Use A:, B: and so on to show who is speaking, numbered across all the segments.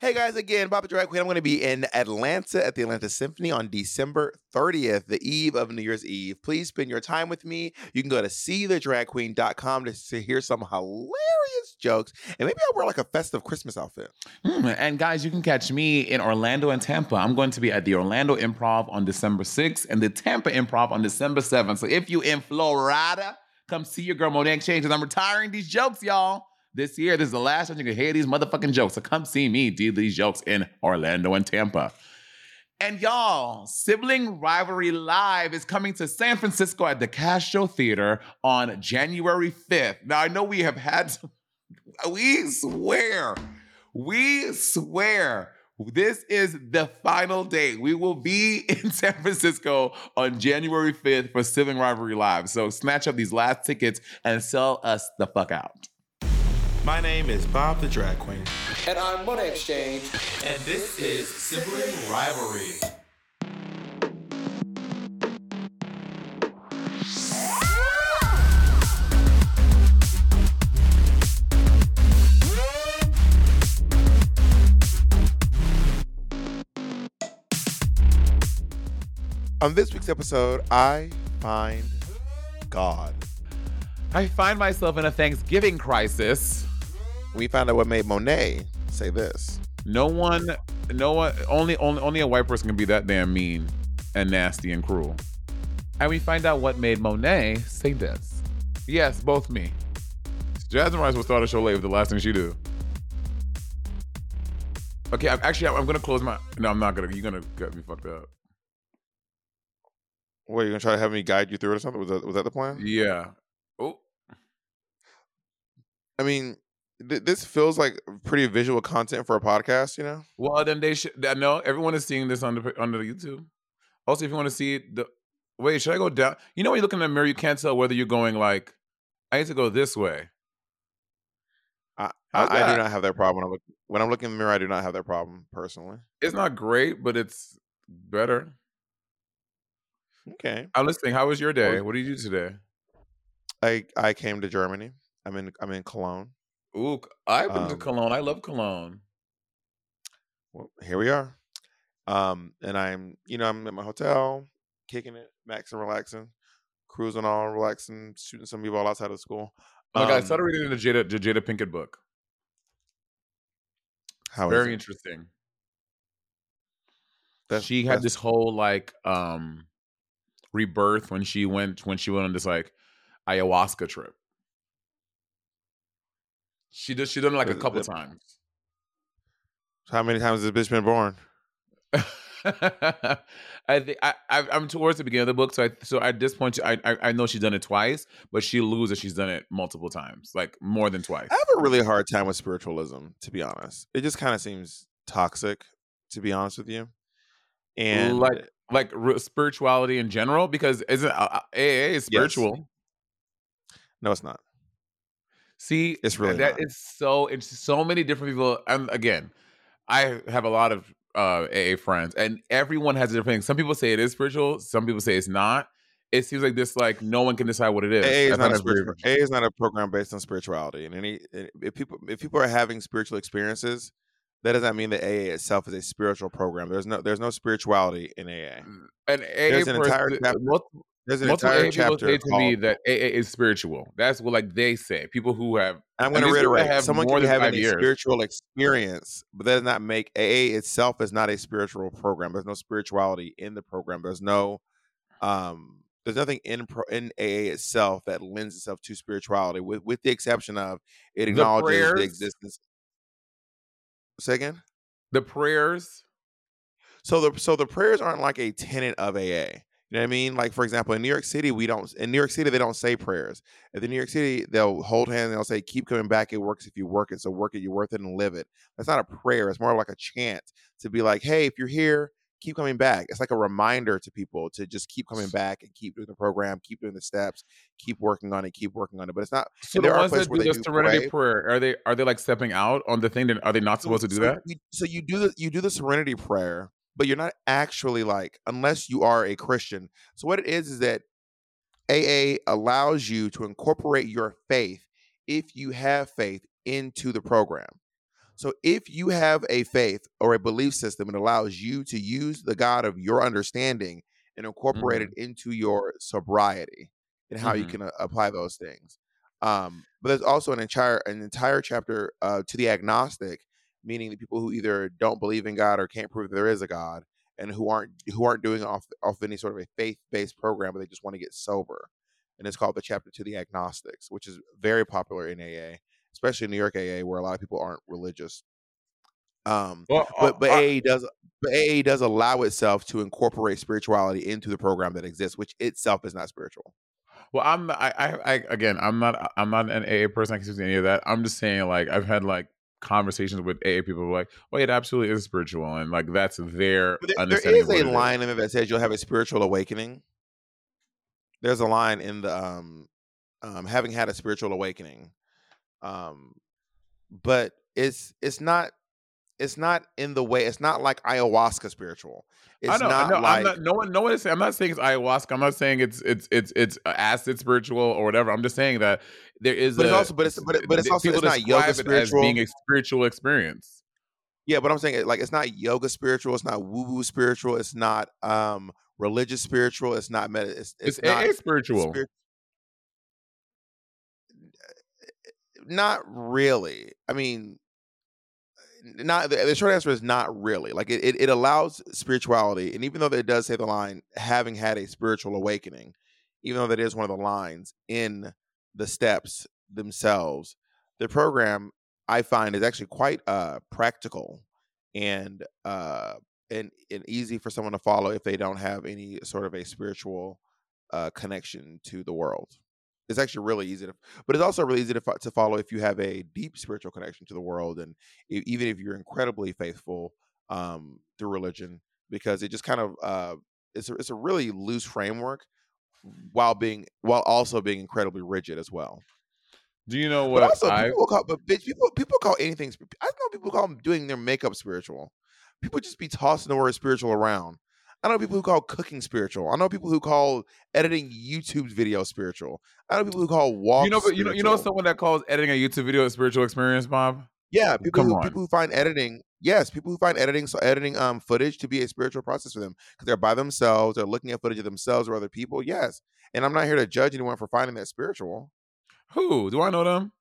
A: Hey guys, again, Bob the Drag Queen. I'm going to be in Atlanta at the Atlanta Symphony on December 30th, the eve of New Year's Eve. Please spend your time with me. You can go to seethedragqueen.com to, to hear some hilarious jokes. And maybe I'll wear like a festive Christmas outfit.
B: Mm, and guys, you can catch me in Orlando and Tampa. I'm going to be at the Orlando Improv on December 6th and the Tampa Improv on December 7th. So if you in Florida, come see your girl Monet X Change because I'm retiring these jokes, y'all this year. This is the last time you can hear these motherfucking jokes. So come see me do these jokes in Orlando and Tampa. And y'all, Sibling Rivalry Live is coming to San Francisco at the Castro Theater on January 5th. Now, I know we have had, we swear, we swear this is the final date. We will be in San Francisco on January 5th for Sibling Rivalry Live. So snatch up these last tickets and sell us the fuck out.
C: My name is Bob the Drag Queen.
D: And I'm Monet X Change.
C: And this is Sibling Rivalry.
A: On this week's episode, I find God.
B: I find myself in a Thanksgiving crisis
A: we found out what made Monet say this.
B: No one, no one, only, only, only a white person can be that damn mean and nasty and cruel. And we find out what made Monet say this. Yes, both me. Jasmine Rice will start a show late with the last thing she do. Okay, I'm, actually, I'm gonna close my. No, I'm not gonna. You're gonna get me fucked up.
A: What, you gonna try to have me guide you through it or something? Was that was that the plan?
B: Yeah. Oh.
A: I mean, th- this feels like pretty visual content for a podcast, you know.
B: Well, then they should. I know everyone is seeing this on the on the YouTube. Also, if you want to see the wait, should I go down? You know, when you look in the mirror, you can't tell whether you're going like I need to go this way.
A: I, I, I do not have that problem when I'm, look, when I'm looking in the mirror. I do not have that problem personally.
B: It's not great, but it's better.
A: Okay.
B: I'm listening. How was your day? What did you do today?
A: I I came to Germany. I'm in I'm in Cologne.
B: Ooh, I've been to Um, Cologne. I love Cologne.
A: well, here we are. Um, and I'm, you know, I'm at my hotel, kicking it, maxing, relaxing, cruising on, relaxing, shooting some people all outside of school.
B: Oh my God, I started um reading the Jada, the Jada Pinkett book.
A: how is
B: Very
A: it?
B: interesting.
A: That's
B: She had
A: that's
B: this whole like um rebirth when she went when she went on this like ayahuasca trip. She does. She done it like a couple times.
A: How many times has this bitch been born?
B: I think I, I am towards the beginning of the book, so I so at this point I, I I know she's done it twice, but she lose that she's done it multiple times, like more than twice.
A: I have a really hard time with spiritualism, to be honest. It just kind of seems toxic, to be honest with you. And
B: like like spirituality in general, because isn't uh, AA uh, is spiritual?
A: Yes. No, it's not.
B: See,
A: it's really
B: that
A: not.
B: is so. It's so many different people. And again, I have a lot of uh, AA friends, and everyone has a different thing. Some people say it is spiritual. Some people say it's not. It seems like this, like no one can decide what it is.
A: AA is not a spiritual, AA is not a program based on spirituality. And any if people if people are having spiritual experiences, that does not mean that AA itself is a spiritual program. There's no there's no spirituality in AA.
B: An AA
A: There's an entire
B: person,
A: chapter- There's an
B: multiple
A: entire chapter
B: say to me that AA is spiritual. That's what like they say. People who have
A: I'm going to
B: these people that
A: reiterate:
B: have
A: someone can be
B: than
A: having
B: five
A: a spiritual experience, but that does not make AA itself is not a spiritual program. There's no spirituality in the program. There's no, um, there's nothing in pro, in AA itself that lends itself to spirituality, with with the exception of it
B: The
A: acknowledges
B: prayers?
A: the existence. Say again.
B: the prayers.
A: So the so the prayers aren't like a tenet of AA. You know what I mean? Like for example, in New York City, we don't. In New York City, they don't say prayers. In New York City, they'll hold hands and they'll say, "Keep coming back. It works if you work it. So work it. You're worth it and live it." That's not a prayer. It's more like a chant to be like, "Hey, if you're here, keep coming back." It's like a reminder to people to just keep coming back and keep doing the program, keep doing the steps, keep working on it, keep working on it. But it's not.
B: So the
A: there are
B: ones that do the serenity
A: pray.
B: prayer are they are they like stepping out on the thing? That are they not supposed to do
A: so
B: that?
A: You, so you do the you do the serenity prayer, but you're not actually like unless you are a Christian. So what it is is that AA allows you to incorporate your faith if you have faith into the program. So if you have a faith or a belief system, it allows you to use the God of your understanding and incorporate it into your sobriety and how you
B: Mhm.
A: can uh, apply those things. Um, but there's also an entire an entire chapter uh, to the agnostic, meaning the people who either don't believe in God or can't prove that there is a God, and who aren't who aren't doing off off any sort of a faith based program, but they just want to get sober. And it's called the chapter to the agnostics, which is very popular in AA, especially in New York AA, where a lot of people aren't religious. Um,
B: Well,
A: but but
B: uh,
A: AA does but AA does allow itself to incorporate spirituality into the program that exists, which itself is not spiritual.
B: Well, I'm I, I I again I'm not I'm not an AA person. I can to any of that. I'm just saying like I've had like conversations with AA people who are like, oh, it absolutely is spiritual, and like that's their
A: there- there
B: understanding.
A: is
B: of
A: a
B: it
A: line in there that says you'll have a spiritual awakening. There's a line in the um, um having had a spiritual awakening. Um but it's it's not it's not in the way it's not like ayahuasca spiritual. It's
B: I know,
A: not
B: no,
A: like
B: I'm not. No one, no one is. saying- I'm not saying it's ayahuasca. I'm not saying it's it's it's it's acid spiritual or whatever. I'm just saying that there is.
A: But it's also- but it's- but it- but it's also- it's not yoga
B: describe it as
A: spiritual.
B: being a spiritual experience.
A: Yeah, but I'm saying it like it's not yoga spiritual, it's not woo woo spiritual, it's not um religious spiritual, it's not med- it's,
B: It's,
A: it's, not
B: AA spiritual.
A: spirit- not really. I mean, not the, short answer is not really. Like it, it, it allows spirituality, and even though it does say the line "having had a spiritual awakening," even though that is one of the lines in the steps themselves, the program I find is actually quite uh practical and uh and and easy for someone to follow if they don't have any sort of a spiritual uh connection to the world. It's actually really easy to, but it's also really easy to, to follow if you have a deep spiritual connection to the world, and e- even if you're incredibly faithful um, through religion, because it just kind of uh, it's a, it's a really loose framework, while being while also being incredibly rigid as well.
B: Do you know
A: But
B: what
A: also,
B: I?
A: people call but bitch, people people call anything. I know people call them doing their makeup spiritual. People just be tossing the word spiritual around. I know people who call cooking spiritual. I know people who call editing YouTube videos spiritual. I know people who call walks.
B: You know, but you know, you know, someone that calls editing a YouTube video a spiritual experience, Bob.
A: Yeah, people
B: Come
A: who
B: on.
A: people who find editing, yes, people who find editing so editing um footage to be a spiritual process for them because they're by themselves, they're looking at footage of themselves or other people. Yes, and I'm not here to judge anyone for finding that spiritual.
B: Who do I know them?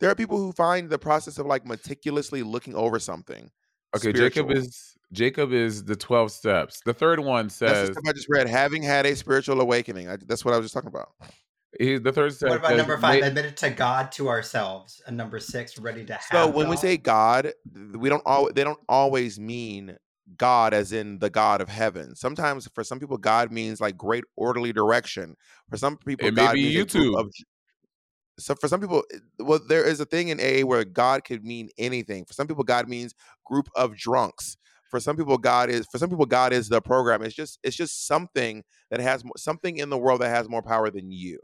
A: There are people who find the process of like meticulously looking over something.
B: Okay, Jacob is Jacob is the twelve steps. The third one
A: That's the
B: says
A: I just read. Having had a spiritual awakening. I, that's what I was just talking about.
B: he, the third step.
E: What about
B: says,
E: number five?
B: "Ma-
E: Admitted to God to ourselves. And number six, ready to have.
A: So when we say God, we don't all they don't always mean God as in the God of heaven. Sometimes for some people, God means like great orderly direction. For some people,
B: It may
A: God
B: be
A: means a group
B: YouTube.
A: of- so for some people, well, there is a thing in AA where God could mean anything. For some people, God means group of drunks. For some people, God is for some people, God is the program. It's just it's just something that has something in the world that has more power than you.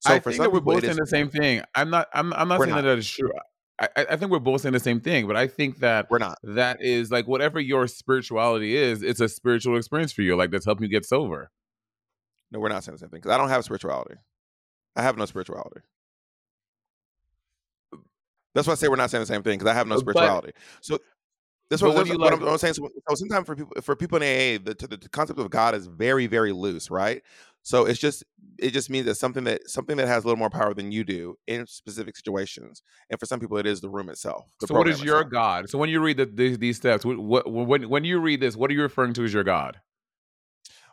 A: So
B: I
A: for
B: think
A: some
B: that we're
A: people,
B: both saying the same thing i'm not. I'm. I'm not
A: We're
B: saying
A: not.
B: that that is true. I, I think we're both saying the same thing, but I think that
A: We're not.
B: that is like whatever your spirituality is, it's a spiritual experience for you. Like that's helping you get sober.
A: No, we're not saying the same thing because I don't have spirituality. I have no spirituality. That's why I say we're not saying the same thing because I have no
B: But-
A: spirituality. so that's
B: but
A: what, that's
B: you
A: what
B: like-
A: I'm, I'm saying. So, so sometimes for people, for people in AA, the, the the concept of God is very, very loose, right? So it's just it just means that something that something that has a little more power than you do in specific situations, and for some people, it is the room itself. the
B: so what is your
A: itself.
B: God? So when you read the, these, these steps, what, what when when you read this, what are you referring to as your God?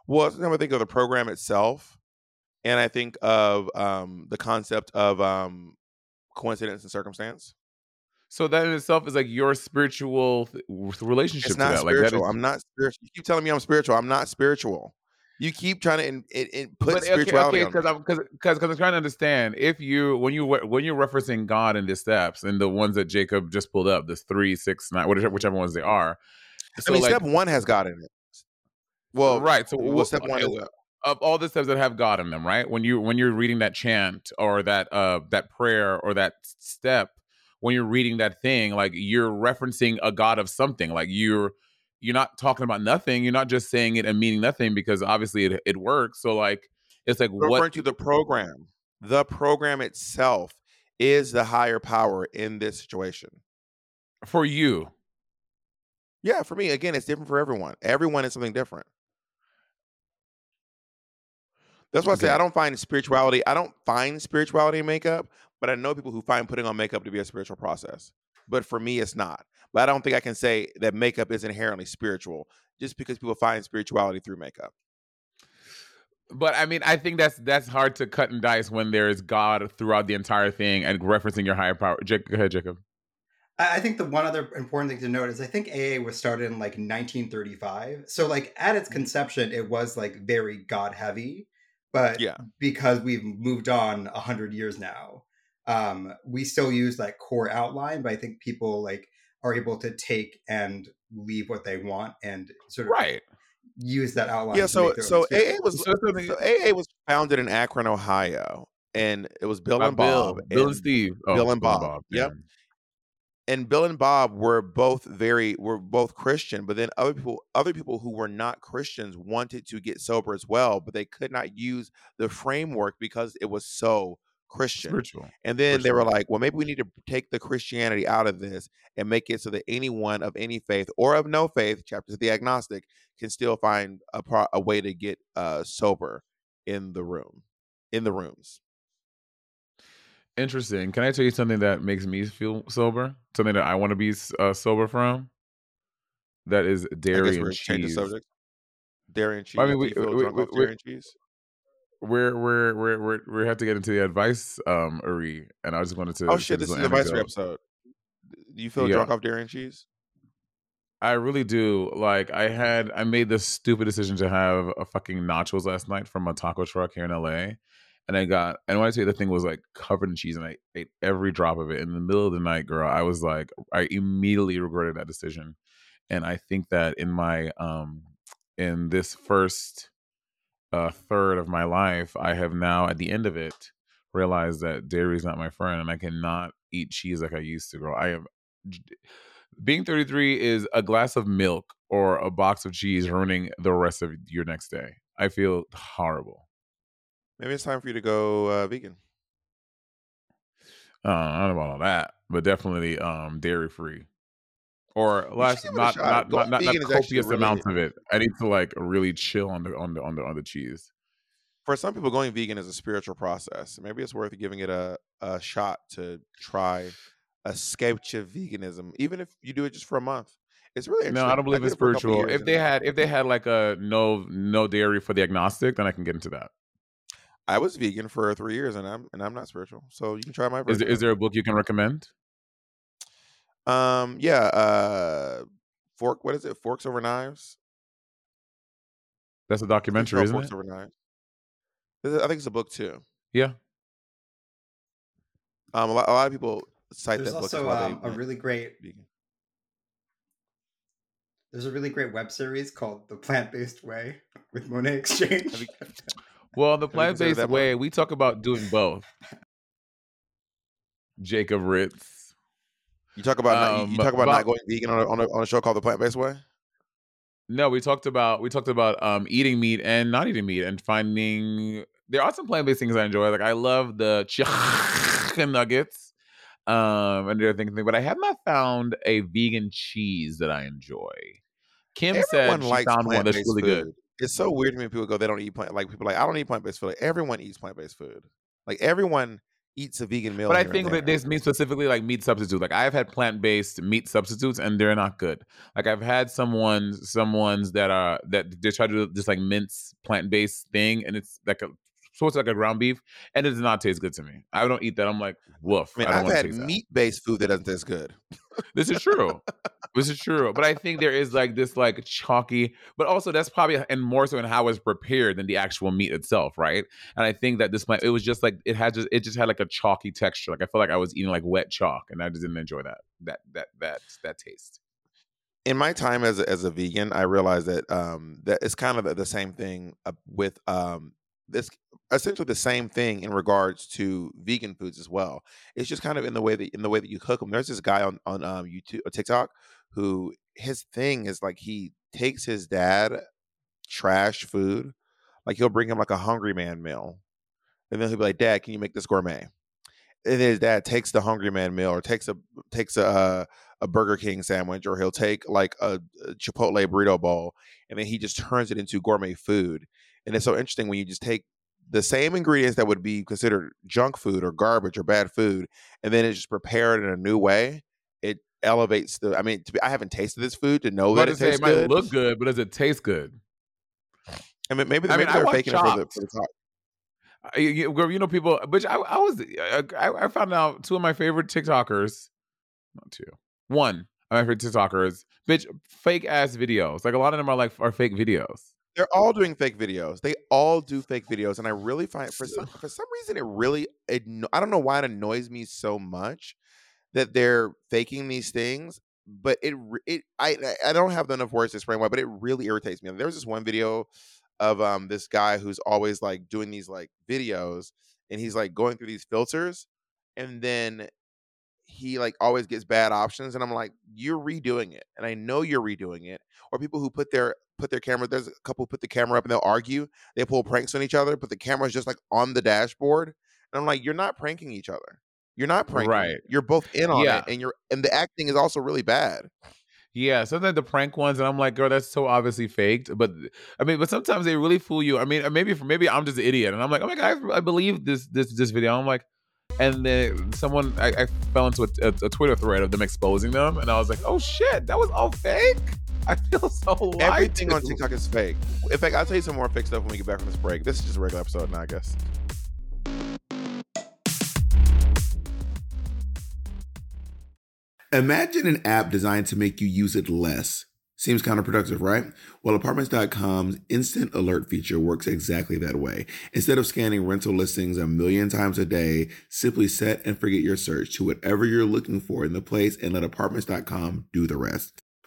A: Well, sometimes I think of the program itself, and I think of um, the concept of um, coincidence and circumstance.
B: So that in itself is like your spiritual th- relationship
A: It's
B: to
A: not
B: that. Like that
A: spiritual.
B: is,
A: I'm not spiritual. You keep telling me I'm spiritual. I'm not spiritual. You keep trying to in, in, in put
B: but
A: spirituality
B: okay, because
A: me.
B: I'm because because I'm trying to understand if you when you when you're referencing God in the steps and the ones that Jacob just pulled up, this three, six, nine, whichever, whichever ones they are.
A: I mean, step one has God in it. Well,
B: right. So
A: well,
B: what-
A: step one
B: okay,
A: is
B: of all the steps that have God in them, right? When you when you're reading that chant or that uh that prayer or that step, when you're reading that thing, like you're referencing a God of something. Like you're you're not talking about nothing. You're not just saying it and meaning nothing because obviously it, it works. So like it's like
A: referring
B: what
A: to the program. The program itself is the higher power in this situation.
B: for you.
A: Yeah, for me, again, it's different for everyone. Everyone is something different. That's why I say I don't find spirituality. I don't find spirituality in makeup, but I know people who find putting on makeup to be a spiritual process. But for me, it's not. But I don't think I can say that makeup is inherently spiritual just because people find spirituality through makeup.
B: But I mean, I think that's that's hard to cut and dice when there is God throughout the entire thing and referencing your higher power. Jacob, go ahead, Jacob.
E: I I think the one other important thing to note is I think AA was started in like 1935. So like at its mm-hmm. conception, it was like very God heavy, but
A: Yeah.
E: because we've moved on a hundred years now, um, we still use like core outline. But I think people like are able to take and leave what they want and sort of
B: Right.
E: use that outline.
A: Yeah, so
E: make their own
A: so AA was
B: So, so
A: so AA was founded in Akron, Ohio, and it was Bill
B: by
A: and Bob.
B: Bill and
A: and-
B: Steve.
A: Bill and Bob. Yep. And Bill and Bob were both very were both Christian, but then other people other people who were not Christians wanted to get sober as well, but they could not use the framework because it was so Christian.
B: Spiritual.
A: And then
B: for
A: they were like, well, maybe we need to take the Christianity out of this and make it so that anyone of any faith or of no faith, chapters of the agnostic, can still find a pro- a way to get uh sober in the room, in the rooms.
B: Interesting. Can I tell you something that makes me feel sober? Something that I want to be uh, sober from? That is dairy and cheese.
A: subject. Dairy and cheese.
B: I mean, we- we- we- we-
A: dairy and cheese?
B: We're we're we're we're we have to get into the advice, um, Uri, and I just wanted to.
A: Oh shit! This is
B: an anecdote.
A: episode. Do you feel
B: Yeah.
A: drunk off dairy and cheese?
B: I really do. Like I had I made the stupid decision to have a fucking nachos last night from a taco truck here in LA. And I got and when I say the thing was like covered in cheese and I ate every drop of it in the middle of the night, girl. I was like I immediately regretted that decision. And I think that in my um in this first uh third of my life, I have now at the end of it realized that dairy is not my friend and I cannot eat cheese like I used to, girl. I am being 33 is a glass of milk or a box of cheese ruining the rest of your next day. I feel horrible.
A: Maybe it's time for you to go uh, vegan.
B: Uh, I don't know about all that, but definitely um, dairy free. Or less,
A: give it a
B: not not not, not, not
A: vegan is actually
B: copious
A: really-
B: amounts of it. I need to like really chill on the on the on the on the cheese.
A: For some people, going vegan is a spiritual process. Maybe it's worth giving it a, a shot to try a escape to veganism, even if you do it just for a month. It's really
B: No. I don't believe
A: did
B: it's
A: it for a couple
B: spiritual. If they had if they had like a no no dairy for the agnostic, then I can get into that.
A: I was vegan for three years, and I'm and I'm not spiritual. So you can try my
B: Is there, is there a book you can recommend?
A: Um, yeah. Uh, fork. What is it? Forks over knives.
B: That's a documentary,
A: called
B: isn't
A: Forks
B: it?
A: over knives. This is- I think it's a book too.
B: Yeah.
A: Um, a lot, a lot of people cite
E: There's
A: that book. as
E: also
A: why
E: um, a really great
A: vegan.
E: there's a really great web series called The Plant Based Way with Monet Exchange.
B: Well, the plant based way, we talk about doing both. Jacob Ritz.
A: You talk about not, you-
B: Um,
A: talk about not going vegan on a, on a, on a show called The Plant Based Way.
B: No, we talked about we talked about um eating meat and not eating meat and finding there are some plant based things I enjoy. Like I love the chicken nuggets, um, and other things. But I have not found a vegan cheese that I enjoy. Kim
A: Everyone
B: said she found one that's really good.
A: It's so weird to me when people go they don't eat plant like people are like I don't eat plant based food. Like, everyone eats plant based food. Like everyone eats a vegan meal.
B: But I think that
A: there.
B: there's meat specifically like meat substitutes. Like I've had plant based meat substitutes and they're not good. Like I've had someone some ones that are that they try to do just like mince plant based thing and it's like a sort of like a ground beef and it does not taste good to me. I don't eat that. I'm like woof.
A: I mean,
B: I don't
A: I've had meat based food that doesn't taste good.
B: This is true. this is true. But I think there is like this like chalky, but also that's probably and more so in how it's prepared than the actual meat itself, right? And I think that this might it was just like it had just it just had like a chalky texture. Like I felt like I was eating like wet chalk, and I just didn't enjoy that that that that that taste.
A: in my time as a, as a vegan, I realized that um that it's kind of the, same thing uh, with um this essentially the same thing in regards to vegan foods as well. It's just kind of in the way that in the way that you cook them. There's this guy on on um YouTube or TikTok who his thing is like he takes his dad trash food, like he'll bring him like a hungry man meal, and then he'll be like, "Dad, can you make this gourmet?" And his dad takes the hungry man meal or takes a takes a a Burger King sandwich, or he'll take like a, a Chipotle burrito bowl, and then he just turns it into gourmet food. And it's so interesting when you just take the same ingredients that would be considered junk food or garbage or bad food, and then it's just prepared in a new way. It elevates the. I mean, to be, I haven't tasted this food to know that it tastes
B: it might
A: good.
B: look good, but does it taste good?
A: I mean, maybe,
B: I
A: maybe
B: mean,
A: they're faking it for the, for the talk.
B: I- You, you know people, which I, I was, uh, I, I found out two of my favorite TikTokers, not two, one of my favorite TikTokers, bitch, fake ass videos. Like a lot of them are like are fake videos.
A: They're all doing fake videos. They all do fake videos, and I really find for some for some reason it really anno- I don't know why it annoys me so much that they're faking these things. But it it I I I don't have enough words to explain why, but it really irritates me. There was this one video of um this guy who's always like doing these like videos, and he's like going through these filters, and then he like always gets bad options and i'm like you're redoing it and i know you're redoing it or people who put their put their camera there's a couple put the camera up and they'll argue they pull pranks on each other but the camera's just like on the dashboard and i'm like you're not pranking each other you're not pranking
B: Right.
A: you're both in on
B: Yeah.
A: it and you're and the acting is also really bad
B: Yeah, sometimes the prank ones, and I'm like, girl, that's so obviously faked. But I mean, but sometimes they really fool you. I mean, maybe for maybe I'm just an idiot, and I'm like, oh my god, I, I believe this this this video. I'm like, and then someone I, I fell into a, a, a Twitter thread of them exposing them, and I was like, oh shit, that was all fake. I feel so lied
A: everything on tiktok is fake in fact i'll tell you some more fake stuff when we get back from this break this is just a regular episode now i guess
F: Imagine an app designed to make you use it less. Seems counterproductive, right? Well, apartments.com's instant alert feature works exactly that way. Instead of scanning rental listings a million times a day, simply set and forget your search to whatever you're looking for in the place and let apartments.com do the rest.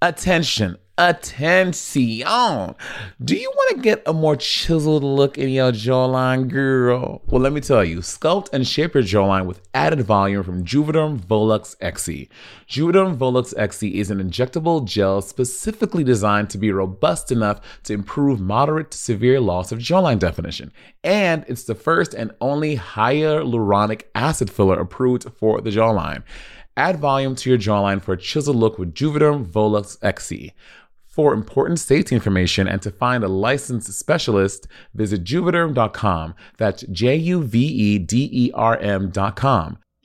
B: Attention, attention. Do you want to get a more chiseled look in your jawline, girl? Well, let me tell you, sculpt and shape your jawline with added volume from Juvederm Volux XC. Juvederm Volux XC is an injectable gel specifically designed to be robust enough to improve moderate to severe loss of jawline definition. And it's the first and only hyaluronic acid filler approved for the jawline. Add volume to your jawline for a chiseled look with Juvederm Volux XC. For important safety information and to find a licensed specialist, visit juvederm.com. That's J U V E D E R M.com.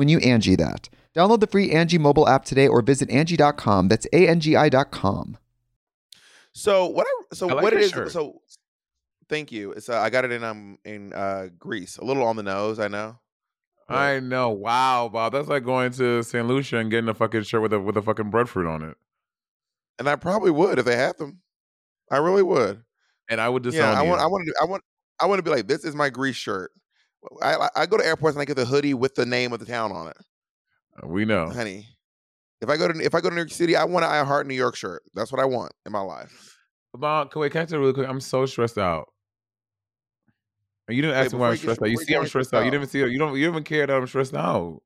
G: when you Angi that. Download the free Angi mobile app today or visit Angi.com. That's A-N-G-I dot com.
A: So what? I, so
B: I like
A: what it
B: your
A: is?
B: shirt.
A: So thank you. It's uh, I got it in um in uh Greece. A little on the nose, I know. but-
B: I know. Wow, Bob. That's like going to St. Lucia and getting a fucking shirt with a with a fucking breadfruit on it.
A: and I probably would if they had them. I really would.
B: And I would disown
A: yeah, I
B: you.
A: want. I want to. I want. I want to be like, this is my Greece shirt. I, I go to airports and I get the hoodie with the name of the town on it,
B: we know.
A: honey. If I go to if I go to New York City, I want an I Heart New York shirt. That's what I want in my life.
B: Can, wait, can I tell you really quick? I'm so stressed out. And You didn't ask me why I'm stressed out. You see, I'm stressed
A: stressed
B: out. You didn't see. You don't. You don't even care that I'm stressed out.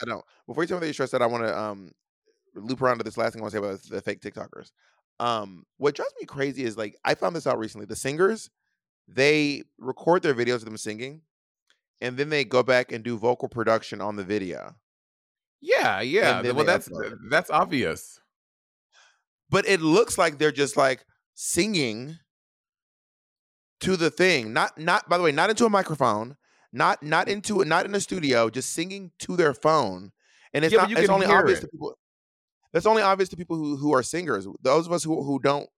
A: I don't. Before you tell me that you're stressed out, I want to um loop around to this last thing I want to say about the fake TikTokers. Um, what drives me crazy is like I found this out recently. The singers, they record their videos of them singing, and then they go back and do vocal production on the video.
B: Yeah, yeah. Well, that's
A: upload
B: that's obvious.
A: But it looks like they're just like singing to the thing. Not not by the way, not into a microphone, not not mm. into not in a studio, just singing to their phone. And it's
B: Yeah,
A: not it's only obvious
B: it.
A: to people. That's only obvious to people who who are singers. Those of us who who don't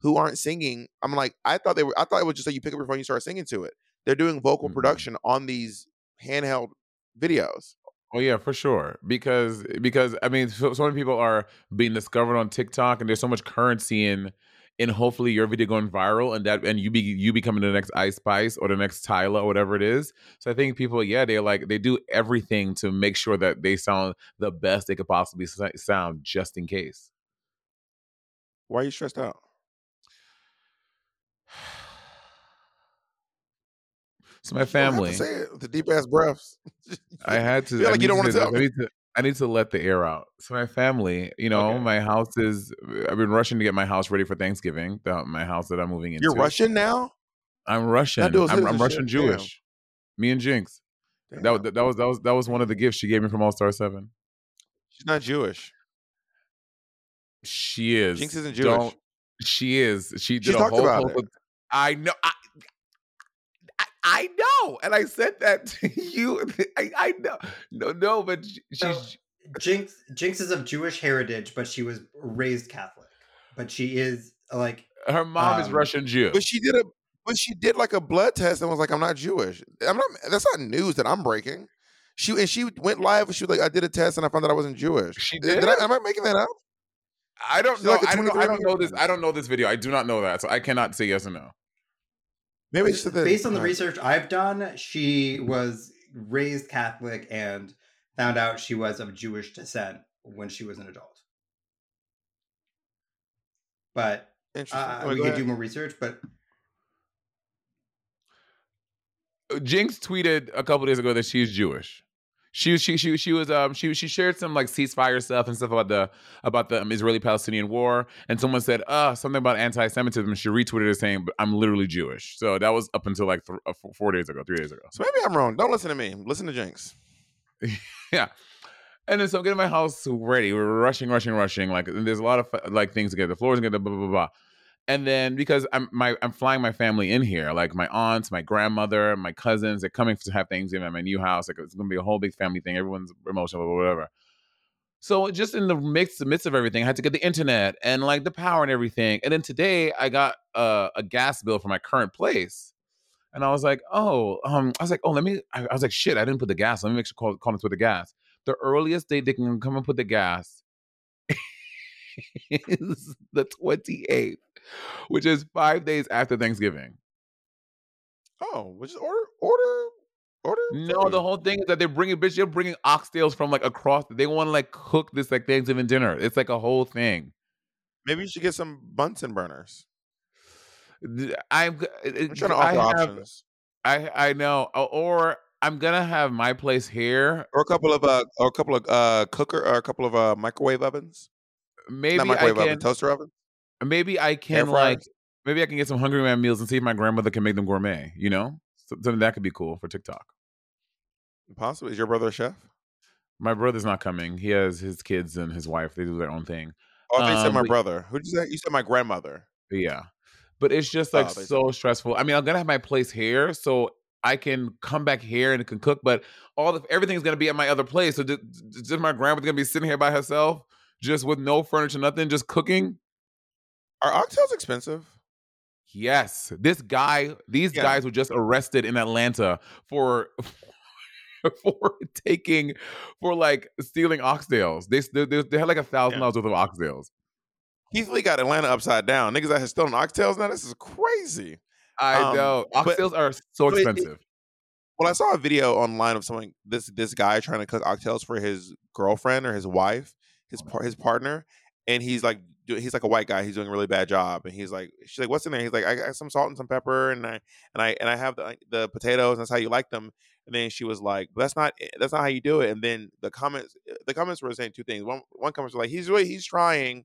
A: who aren't singing, I'm like, I thought they were I thought it was just like you pick up your phone, you start singing to it. They're doing vocal
B: Mm-mm.
A: production on these handheld videos.
B: Oh yeah, for sure. Because because I mean, so, so many people are being discovered on TikTok, and there's so much currency in in hopefully your video going viral, and that and you be you becoming the next Ice Spice or the next Tyler or whatever it is. So I think people, yeah, they're like they do everything to make sure that they sound the best they could possibly sound, just in case.
A: Why are you stressed out?
B: So my
A: You don't have to
B: family,
A: say it the deep ass breaths.
B: I had to.
A: feel
B: I
A: like you don't wanna
B: say
A: tell
B: I need to. I need to let the air out. So my family, you know,
A: Okay.
B: my house is. I've been rushing to get my house ready for Thanksgiving. The, my house that I'm moving into.
A: You're Russian now?
B: I'm Russian. I'm, I'm Russian
A: damn.
B: Jewish. Me and Jinkx. That,
A: Damn.
B: that was that was that was one of the gifts she gave me from All Star Seven.
A: She's not Jewish.
B: She is.
A: Jinkx isn't Jewish.
B: Don't- she is. She did
A: She
B: a
A: talked
B: whole
A: it.
B: I know. I, I, I know, and I said that to you. I, I know. No, no, but she's.
E: So, Jinkx Jinkx is of Jewish heritage, but she was raised Catholic. But she is like
B: her mom is
E: um,
B: Russian Jew.
A: But she did a but she did like a blood test and was like, I'm not Jewish. I'm not that's not news that I'm breaking. She and she went live. And She was like, I did a test and I found out I wasn't Jewish.
B: She
A: Did
B: did?
A: I, am I making that up?
B: I don't
A: She's
B: know.
A: like a
B: I don't know. I don't know this. I don't know this video. I do not know that, so I cannot say yes or no.
A: Maybe it's just that
E: based on the
A: uh,
E: research I've done, she was raised Catholic and found out she was of Jewish descent when she was an adult. But uh,
A: Oh,
E: we
A: go
E: could
A: ahead.
E: do more research. But
B: Uh, Jinkx tweeted a couple days ago that she's Jewish. She she she she was um she she shared some like ceasefire stuff and stuff about the about the um, Israeli Palestinian war, and someone said uh something about anti-Semitism. She retweeted it saying, "I'm literally Jewish." So that was up until like th- uh, four- days ago, three days ago.
A: So maybe I'm wrong. Don't listen to me. Listen to Jinkx.
B: yeah. And then so I'm getting my house ready. We're rushing, rushing, rushing. Like there's a lot of like things to get. The floors to get the blah blah blah. And then because I'm my I'm flying my family in here, like my aunts, my grandmother, my cousins, they're coming to have Thanksgiving at my new house. Like it's gonna be a whole big family thing. Everyone's emotional or whatever. So just in the mix, the midst of everything, I had to get the internet and like the power and everything. And then today I got uh, a gas bill for my current place. And I was like, oh, um, I was like, oh, let me. I, I was like, shit, I didn't put the gas. Let me make sure call, call them put the gas. The earliest date they can come and put the gas is the 28th, which is five days after Thanksgiving.
A: Oh, which is order order order.
B: No, the whole thing is that they're bringing, bitch, they're bringing oxtails from like across. They want to like cook this like Thanksgiving dinner. It's like a whole thing.
A: Maybe you should get some Bunsen burners.
B: I'm,
A: I'm trying to
B: I
A: offer
B: have-
A: options.
B: I I know, or I'm gonna have my place here.
A: Or a couple of uh, or a couple of uh, cooker, or a couple of uh, microwave ovens.
B: Maybe
A: Not
B: I can.
A: oven, toaster oven.
B: Maybe I can like. Maybe I can get some Hungry Man meals and see if my grandmother can make them gourmet. You know, So- something that could be cool for TikTok.
A: Possibly. Is your brother a chef?
B: My brother's not coming. He has his kids and his wife. They do their own thing.
A: Oh, thought you said
B: Um,
A: my
B: but-
A: brother. Who did you say? You said my grandmother.
B: Yeah. But it's just like
A: Oh, they-
B: so stressful. I mean, I'm gonna have my place here, so I can come back here and can cook, but all the everything's gonna be at my other place. So just, just my grandmother's gonna be sitting here by herself, just with no furniture, nothing, just cooking.
A: Are oxtails expensive?
B: Yes. This guy, these
A: Yeah.
B: guys were just arrested in Atlanta for for taking for like stealing oxtails. They they, they, had like a thousand dollars worth of oxtails.
A: Keith Lee got Atlanta upside down. Niggas out here stealing oxtails now. This is crazy.
B: I
A: Um,
B: know.
A: but-
B: Oxtails are so
A: but it-
B: expensive.
A: Well, I saw a video online of someone this this guy trying to cook oxtails for his girlfriend or his wife, his par- his partner, and he's like do- he's like a white guy. He's doing a really bad job, and he's like she's like what's in there? He's like I got some salt and some pepper, and I and I and I have the the potatoes. And that's how you like them. And then she was like, "That's not that's not how you do it." And then the comments the comments were saying two things. One one comments were like, "He's really he's trying."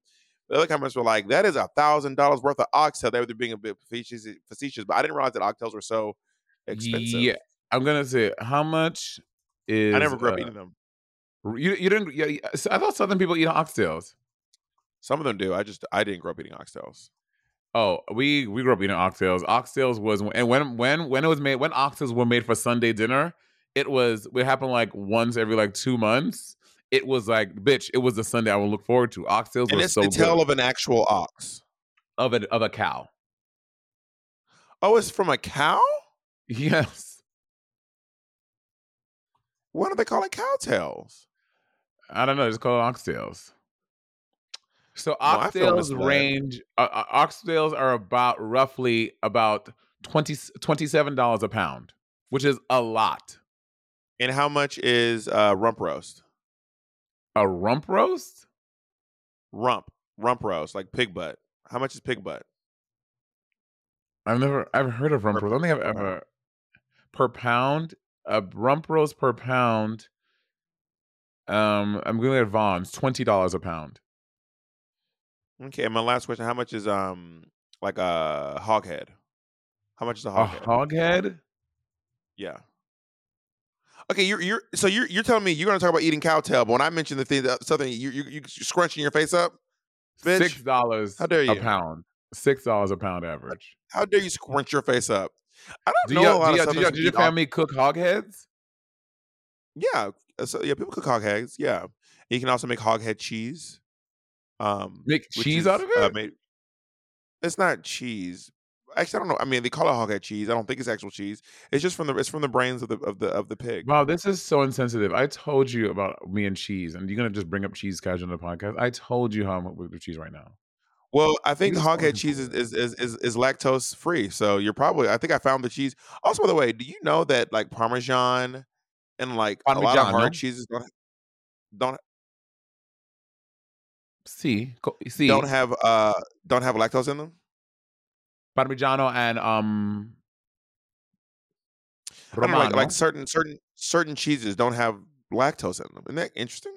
A: The other comments were like, "That is a thousand dollars worth of oxtail." They were being a bit facetious, facetious, but I didn't realize that oxtails were so expensive.
B: Yeah. I'm gonna say how much is
A: I never grew up
B: uh,
A: eating them.
B: You you didn't? I thought Southern people eat oxtails.
A: Some of them do. I just I didn't grow up eating oxtails.
B: Oh, we we grew up eating oxtails. Oxtails was and when when when it was made when oxtails were made for Sunday dinner, it was it happened like once every like two months. It was like bitch. It was the Sunday I would look forward to. Oxtails
A: And
B: were
A: it's
B: so
A: the tail
B: good
A: of an actual ox.
B: of a of a cow.
A: Oh, it's from a cow?
B: Yes,
A: Why do they call it cowtails?
B: I don't know. Just call it oxtails. So oxtails
A: misled.
B: range. Uh, uh, oxtails are about roughly about 20 $27 a pound, which is a lot.
A: And how much is uh, rump roast?
B: A rump roast?
A: Rump, rump roast, like pig butt. How much is pig butt?
B: I've never I've heard of rump
A: Per-
B: roast. I don't think I've ever per pound. A rump roast per pound. Um, I'm going to at Vons twenty dollars a pound.
A: Okay, and my last question: How much is um like a hog head? How much is a
B: A
A: hog head?
B: hog head?
A: Yeah. Okay, you're you're so you're you're telling me you're going to talk about eating cowtail, but when I mentioned the thing, that something you you you scrunching your face up, bitch.
B: Six dollars
A: How dare you?
B: a pound. Six dollars a pound average.
A: How dare you scrunch your face up? I don't
B: Do
A: know lot
B: do y'all, do y'all, did your family cook hog heads?
A: Yeah, so yeah, people cook hog heads. Yeah, you can also make hog head cheese. Um,
B: Make cheese
A: is,
B: out of
A: uh,
B: it?
A: made- it's not cheese. Actually, I don't know. I mean, they call it hog head cheese. I don't think it's actual cheese. It's just from the it's from the brains of the of the of the pig.
B: Wow, this is so insensitive. I told you about me and cheese, and you're gonna just bring up cheese casual on the podcast. I told you how I'm with cheese right now.
A: Well, I think hog head cheese is, is is is is lactose free. So you're probably. I think I found the cheese. Also, by the way, do you know that like Parmesan and like a lot of hard cheeses don't don't
B: See, see,
A: don't have uh don't have lactose in them?
B: Parmigiano and um,
A: I don't know, like, like certain certain certain cheeses don't have lactose in them. Isn't that interesting?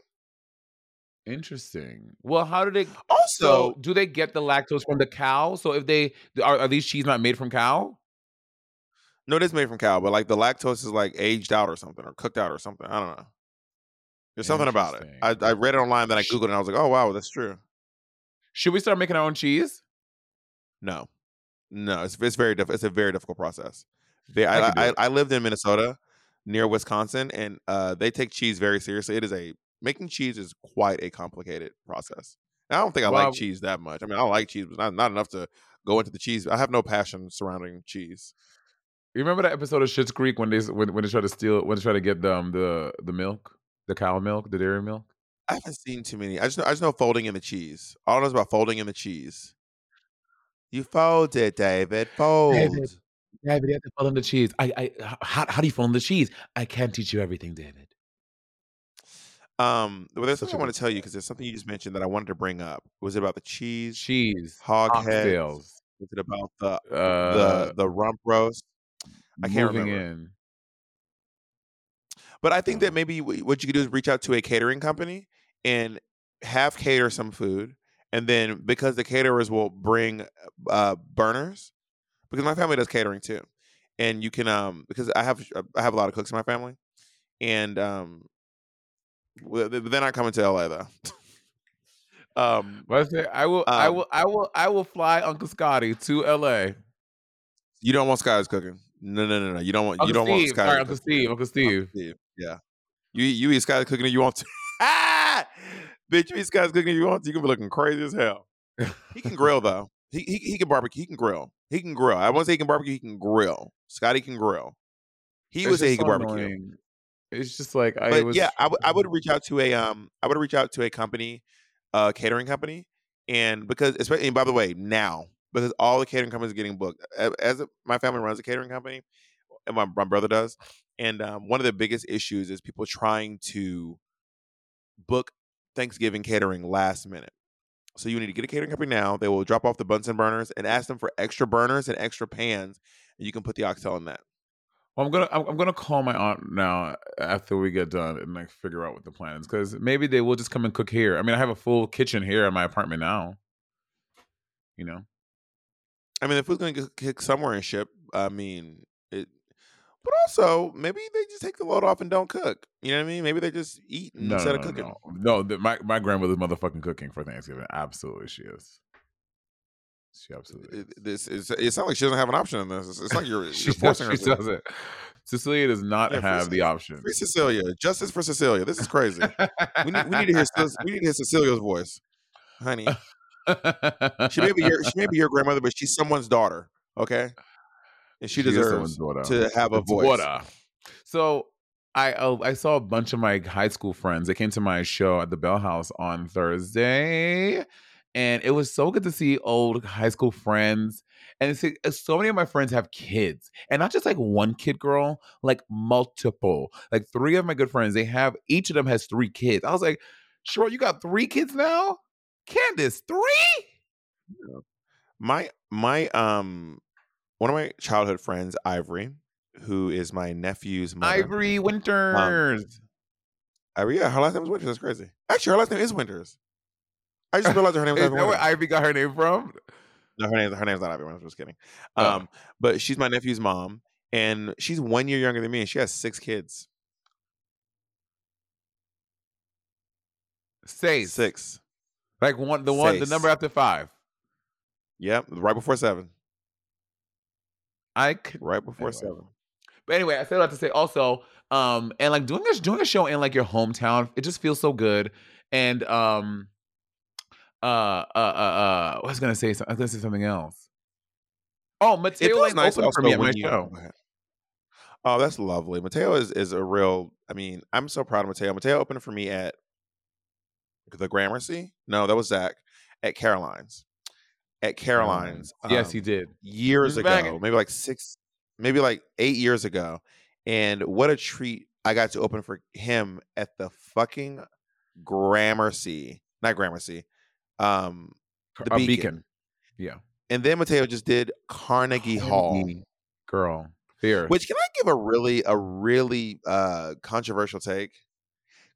B: Interesting. Well, how do they?
A: Also,
B: So, do they get the lactose from the cow? So, if they are, are these cheese not made from cow?
A: No, it is made from cow, but like the lactose is like aged out or something or cooked out or something. I don't know. There's something about it. I, I read it online, then I googled it, and I was like, oh wow, that's true.
B: Should we start making our own cheese?
A: No, no, it's it's very diff- it's a very difficult process. They,
B: I
A: I, I. I lived in Minnesota near Wisconsin, and uh, they take cheese very seriously. It is a making cheese is quite a complicated process. And I don't think I
B: Well,
A: like cheese that much. I mean, I like cheese, but not not enough to go into the cheese. I have no passion surrounding cheese.
B: You remember that episode of Schitt's Creek when they when, when they try to steal when they try to get um, the the milk, the cow milk, the dairy milk?
A: I haven't seen too many. I just know, I just know folding in the cheese. All I know is about folding in the cheese. You fold it, David. Fold.
B: David. David, you have to fold in the cheese. I, I, how, how do you fold in the cheese? I can't teach you everything, David.
A: Um, well, there's
B: Such
A: something I want to tell you because there's something you just mentioned that I wanted to bring up. Was it about the cheese,
B: Cheese,
A: hog heads? Was it about the
B: uh,
A: the the rump roast? I can't
B: moving
A: remember.
B: in.
A: But I think that maybe what you could do is reach out to a catering company and have cater some food, and then because the caterers will bring uh, burners, because my family does catering too, and you can um because I have I have a lot of cooks in my family, and um well, th- they're not coming to LA though. um,
B: But I say I will, I
A: Um,
B: will, I will, I will fly Uncle Scotty to L.A.
A: you don't want Scotty's cooking. No, no, no, no. You don't want.
B: Uncle
A: you don't want
B: Steve,
A: Sky.
B: sorry, Uncle Steve, Uncle Steve.
A: Steve. Yeah. You you eat Sky's cooking and you want to. ah! Bitch, you eat Sky's cooking and you want to. You can be looking crazy as hell. He can grill though. He, he he can barbecue. He can grill. He can grill. I won't say he can barbecue. He can grill. Scotty can grill. He
B: It's
A: would say he can
B: so
A: barbecue.
B: annoying. It's just like I
A: But
B: was.
A: yeah, I would I would reach out to a um I would reach out to a company, uh catering company, and because especially and by the way now because all the catering companies are getting booked as my family runs a catering company, and my my brother does, and um, one of the biggest issues is people trying to book Thanksgiving catering last minute. So you need to get a catering company now. They will drop off the Bunsen burners and ask them for extra burners and extra pans, and you can put the oxtail in that.
B: Well, I'm gonna I'm gonna call my aunt now after we get done and like figure out what the plan is because maybe they will just come and cook here. I mean, I have a full kitchen here in my apartment now. You know,
A: I mean, the food's going to get kicked somewhere and ship. I mean, it. But also, maybe they just take the load off and don't cook. You know what I mean? Maybe they just eat
B: no,
A: instead
B: no,
A: of cooking.
B: no, no. the- my my grandmother's motherfucking cooking for Thanksgiving. Absolutely, she is. She absolutely.
A: It, this is. It sounds like she doesn't have an option in this. It's, it's like you're,
B: she
A: you're forcing her.
B: she doesn't. Cecilia does not
A: Yeah,
B: have the option.
A: Free Cecilia, justice for Cecilia. This is crazy. we need we need to hear we need to hear Cecilia's voice, honey. She may be your she may be your grandmother, but she's someone's daughter. Okay, and she,
B: She
A: deserves to have a
B: It's
A: voice.
B: water. So I uh, I saw a bunch of my high school friends. They came to my show at the Bell House on Thursday, and it was so good to see old high school friends. And uh, so many of my friends have kids, and not just like one kid, girl, like multiple. Like three of my good friends, they have each of them has three kids. I was like, "Sure, you got three kids now, Candace? Three?
A: my my um one of my childhood friends ivory who is my nephew's mother
B: Ivory Winters.
A: ivory yeah her last name is winters that's crazy actually her last name is winters i just realized her name was
B: Is
A: ivory
B: that where
A: winters.
B: Ivy got her name from?
A: no her name her name's not ivory I'm just kidding
B: Oh.
A: um but she's my nephew's mom and she's one year younger than me and she has six kids
B: Say
A: six
B: Like one, the one, the number after five.
A: yep right before seven
B: I could,
A: right before
B: Anyway.
A: seven
B: but anyway, I said that to say also, um, and like doing a doing a show in like your hometown, it just feels so good. And um, uh, uh, uh, uh I was gonna say, some- I was gonna say something else. Oh, Mateo like
A: nice
B: opened for me at my
A: you
B: show.
A: oh that's lovely mateo is is a real i mean i'm so proud of mateo mateo opened for me at the gramercy no that was zach at caroline's at caroline's
B: yes,
A: um,
B: he did.
A: years ago, maybe like six, maybe like eight years ago. And what a treat I got to open for him at the fucking Gramercy, not Gramercy, um, the
B: a
A: Beacon.
B: beacon. Yeah,
A: And then Mateo just did Carnegie Hall,
B: girl, fierce.
A: which can I give a really, a really uh controversial take?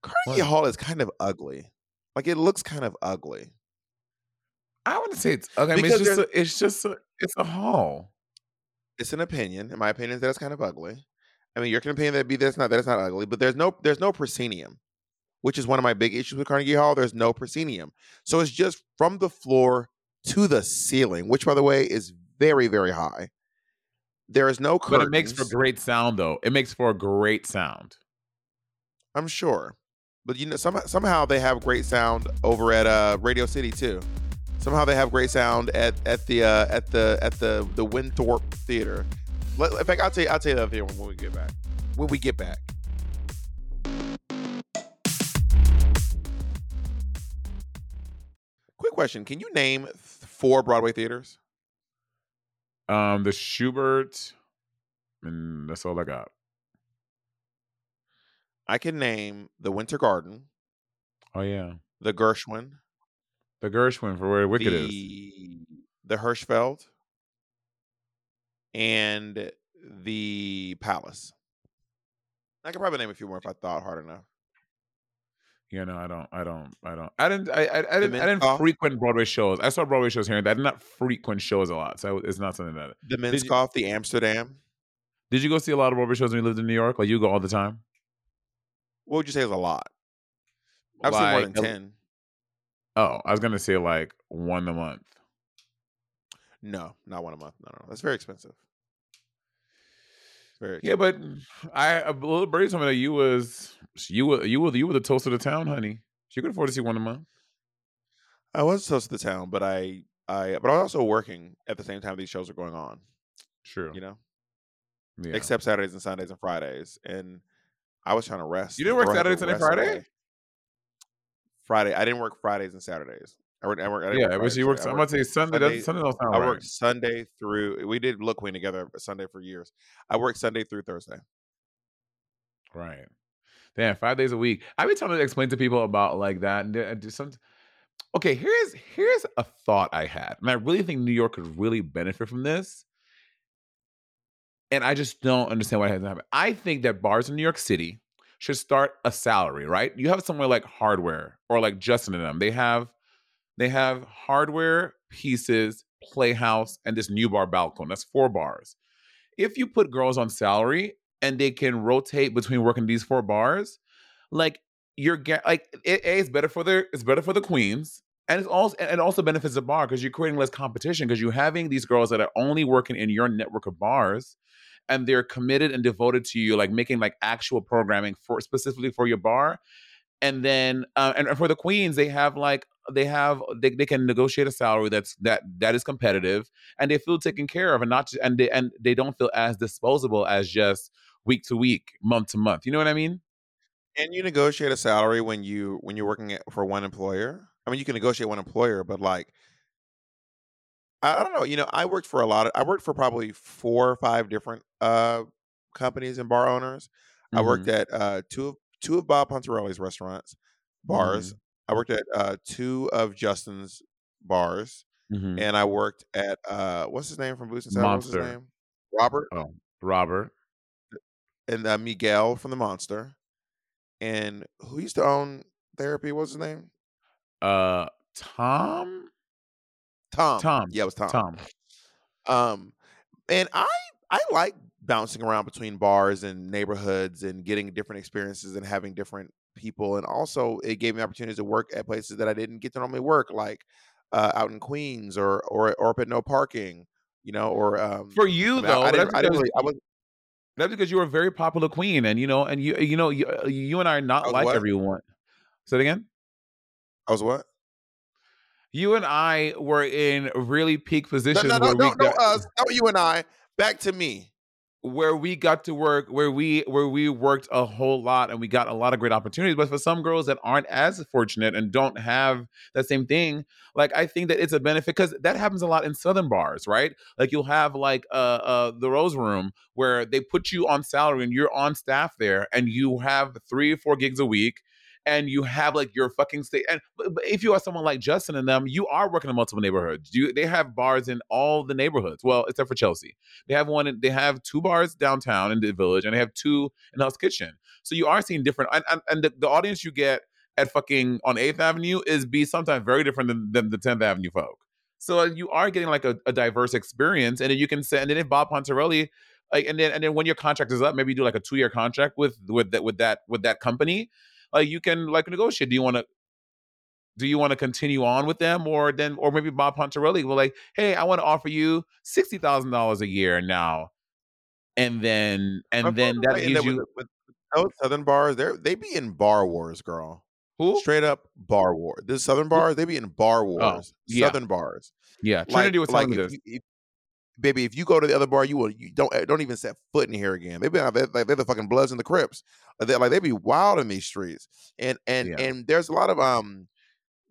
A: Carnegie
B: What?
A: Hall is kind of ugly. Like it looks kind of ugly.
B: I wouldn't say it's okay. I mean, it's just a, it's just a, it's a hall.
A: It's an opinion. In my opinion, that it's kind of ugly. I mean, your opinion that be that's not that it's not ugly, but there's no there's no proscenium, which is one of my big issues with Carnegie Hall. There's no proscenium, so it's just from the floor to the ceiling, which by the way is very very high. There is no curtains.
B: But it makes for great sound, though. It makes for a great sound.
A: I'm sure, but you know somehow somehow they have great sound over at uh, Radio City too. Somehow they have great sound at at the uh, at the at the the Winthorpe Theater. Let, in fact, I'll tell you I'll tell you that theater when we get back. When we get back. Quick question: Can you name four Broadway theaters?
B: Um, the Shubert, and that's all I got.
A: I can name the Winter Garden,
B: Oh yeah,
A: the Gershwin,
B: the Gershwin for where Wicked is.
A: the, the Hirschfeld, and the Palace. I could probably name a few more if I thought hard enough.
B: Yeah, no, I don't, I don't, I don't. I didn't, I, I, I didn't, I didn't frequent Broadway shows. I saw Broadway shows here and there. I did not frequent shows a lot, so it's not something that.
A: The
B: you-
A: Minskoff, the Amsterdam.
B: Did you go see a lot of Broadway shows when you lived in New York? Like you go all the time?
A: What would you say is a lot? I've seen more than ten.
B: Oh, I was gonna say like one a month.
A: No, not one a month. No, no, that's very expensive. Very.
B: Yeah, but I a little told me that you was you were you were you were the toast of the town, honey. She could afford to see one a month.
A: I was toast to the town, but I, I, but I was also working at the same time these shows are going on.
B: True.
A: You know,
B: Yeah.
A: except Saturdays and Sundays and Fridays, and I was trying to rest.
B: You didn't work
A: girl had to
B: Saturday, Sunday, Friday?
A: away. Friday, I didn't work Fridays and Saturdays. I worked. I worked. I
B: yeah,
A: work
B: she
A: and
B: works.
A: I
B: I'm to say Sunday. Sunday,
A: Sunday-
B: don't sound
A: I
B: right.
A: worked Sunday through. We did Look Queen together Sunday for years. I worked Sunday through Thursday.
B: Right. Damn, five days a week. I've been trying to explain to people about like that. And and just some. Okay, here's here's a thought I had, and I really think New York could really benefit from this. And I just don't understand why it hasn't happened. I think that bars in New York City should start a salary, right? You have somewhere like Hardware or like Justin and them. They have they have hardware pieces, playhouse, and this new bar balcony. That's four bars. If you put girls on salary and they can rotate between working these four bars, like you're get like it, A, it's better for the it's better for the queens. And it's also and it also benefits the bar because you're creating less competition because you're having these girls that are only working in your network of bars and they're committed and devoted to you, like making like actual programming for specifically for your bar. And then uh, and, and for the queens, they have like they have they, they can negotiate a salary that's that that is competitive and they feel taken care of and not just, and they and they don't feel as disposable as just week to week, month to month. You know what I mean?
A: And you negotiate a salary when you when you're working for one employer. I mean, you can negotiate one employer, but like, I, don't know. You know, I worked for a lot of. I worked for probably four or five different uh companies and bar owners. I worked at uh two of two of Bob Pontarelli's restaurants, bars. I worked at uh two of Justin's bars,
B: Mhm.
A: and I worked at uh what's his name from Boots and Saddle? What's his name? Robert
B: Oh, Robert.
A: and uh, Miguel from the Monster, and who used to own therapy? What's his name?
B: Uh, Tom.
A: Tom.
B: Tom.
A: Yeah, it was Tom.
B: Tom.
A: Um, and I I like bouncing around between bars and neighborhoods and getting different experiences and having different people, and also it gave me opportunities to work at places that I didn't get to normally work, like uh, out in Queens or or or up at No Parking, you know, or um,
B: For you
A: I mean,
B: though,
A: I, I didn't, I didn't really, I was
B: That's because you were a very popular queen, and you know, and you, you know, you, uh, you and I are not
A: was
B: like
A: what?
B: everyone. Say it again.
A: I was what?
B: You and I were in really peak positions
A: no, no,
B: where
A: no,
B: we
A: no,
B: got,
A: us, no, you and I. Back to me.
B: where we got to work, where we where we worked a whole lot, and we got a lot of great opportunities. But for some girls that aren't as fortunate and don't have that same thing, like I think that it's a benefit because that happens a lot in southern bars, right? Like you'll have like uh, uh the Rose Room where they put you on salary and you're on staff there, and you have three or four gigs a week. And you have like your fucking state. And if you are someone like Justin and them, you are working in multiple neighborhoods. You they have bars in all the neighborhoods. Well, except for Chelsea, they have one. They have two bars downtown in the village, and they have two in Hell's Kitchen. So you are seeing different, and, and, and the, the audience you get at fucking on Eighth Avenue is be sometimes very different than, than the Tenth Avenue folk. So uh, you are getting like a, a diverse experience, and then you can say, and then if Bob Pontarelli like and then and then when your contract is up maybe you do like a two year contract with with that with that with that company like you can like negotiate do you want to do you want to continue on with them or then or maybe bob pontarelli will like hey i want to offer you $60000 a year now and then and then that gives you
A: with, with those Southern bars, they're they be in bar wars, girl.
B: who
A: Straight up bar war. This Southern bars, they be in bar oh, wars.
B: Oh, yeah.
A: Southern bars.
B: yeah
A: Like,
B: trinity was telling
A: like if you, if, baby, if you go to the other bar, you will you don't don't even set foot in here again. They be like they're, they're the fucking Bloods and the Crips. Like they like they be wild in these streets. And and
B: Yeah.
A: and there's a lot of um.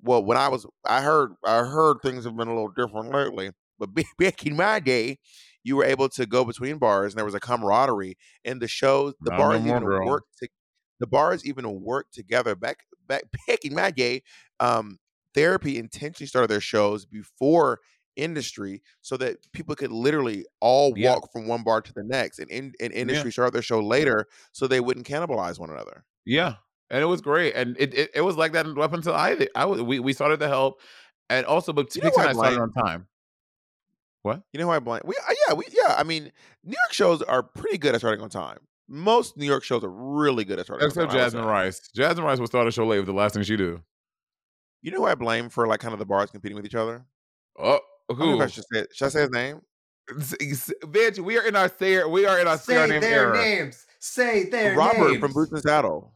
A: Well, when I was, I heard I heard things have been a little different lately. But be- back in my day, you were able to go between bars, and there was a camaraderie. And the shows, the
B: Not
A: bars even
B: girl.
A: worked. To, the bars even worked together. Back back back in my day, um, therapy intentionally started their shows before industry so that people could literally all
B: Yeah.
A: walk from one bar to the next and in, and industry started their show later so they wouldn't cannibalize one another
B: Yeah, and it was great, and it it, it was like that up until I I was we, we started to help, and also but
A: You know
B: Pix and
A: why
B: I started on time. What?
A: you know who i blame we uh, yeah we yeah i mean new york shows are pretty good at starting on time most new york shows are really good at starting
B: Except
A: on time I
B: Jasmine. Rice. Jasmine Rice will start a show late with the last thing she do.
A: you know who i blame for like kind of the bars competing with each other
B: Oh,
A: I don't know
B: who?
A: I should say should i say his name
B: Bitch, we are in our say we are in our say
E: Say
B: our name
E: their
B: era.
E: names. Say their
A: robert
E: names.
A: from boots and saddle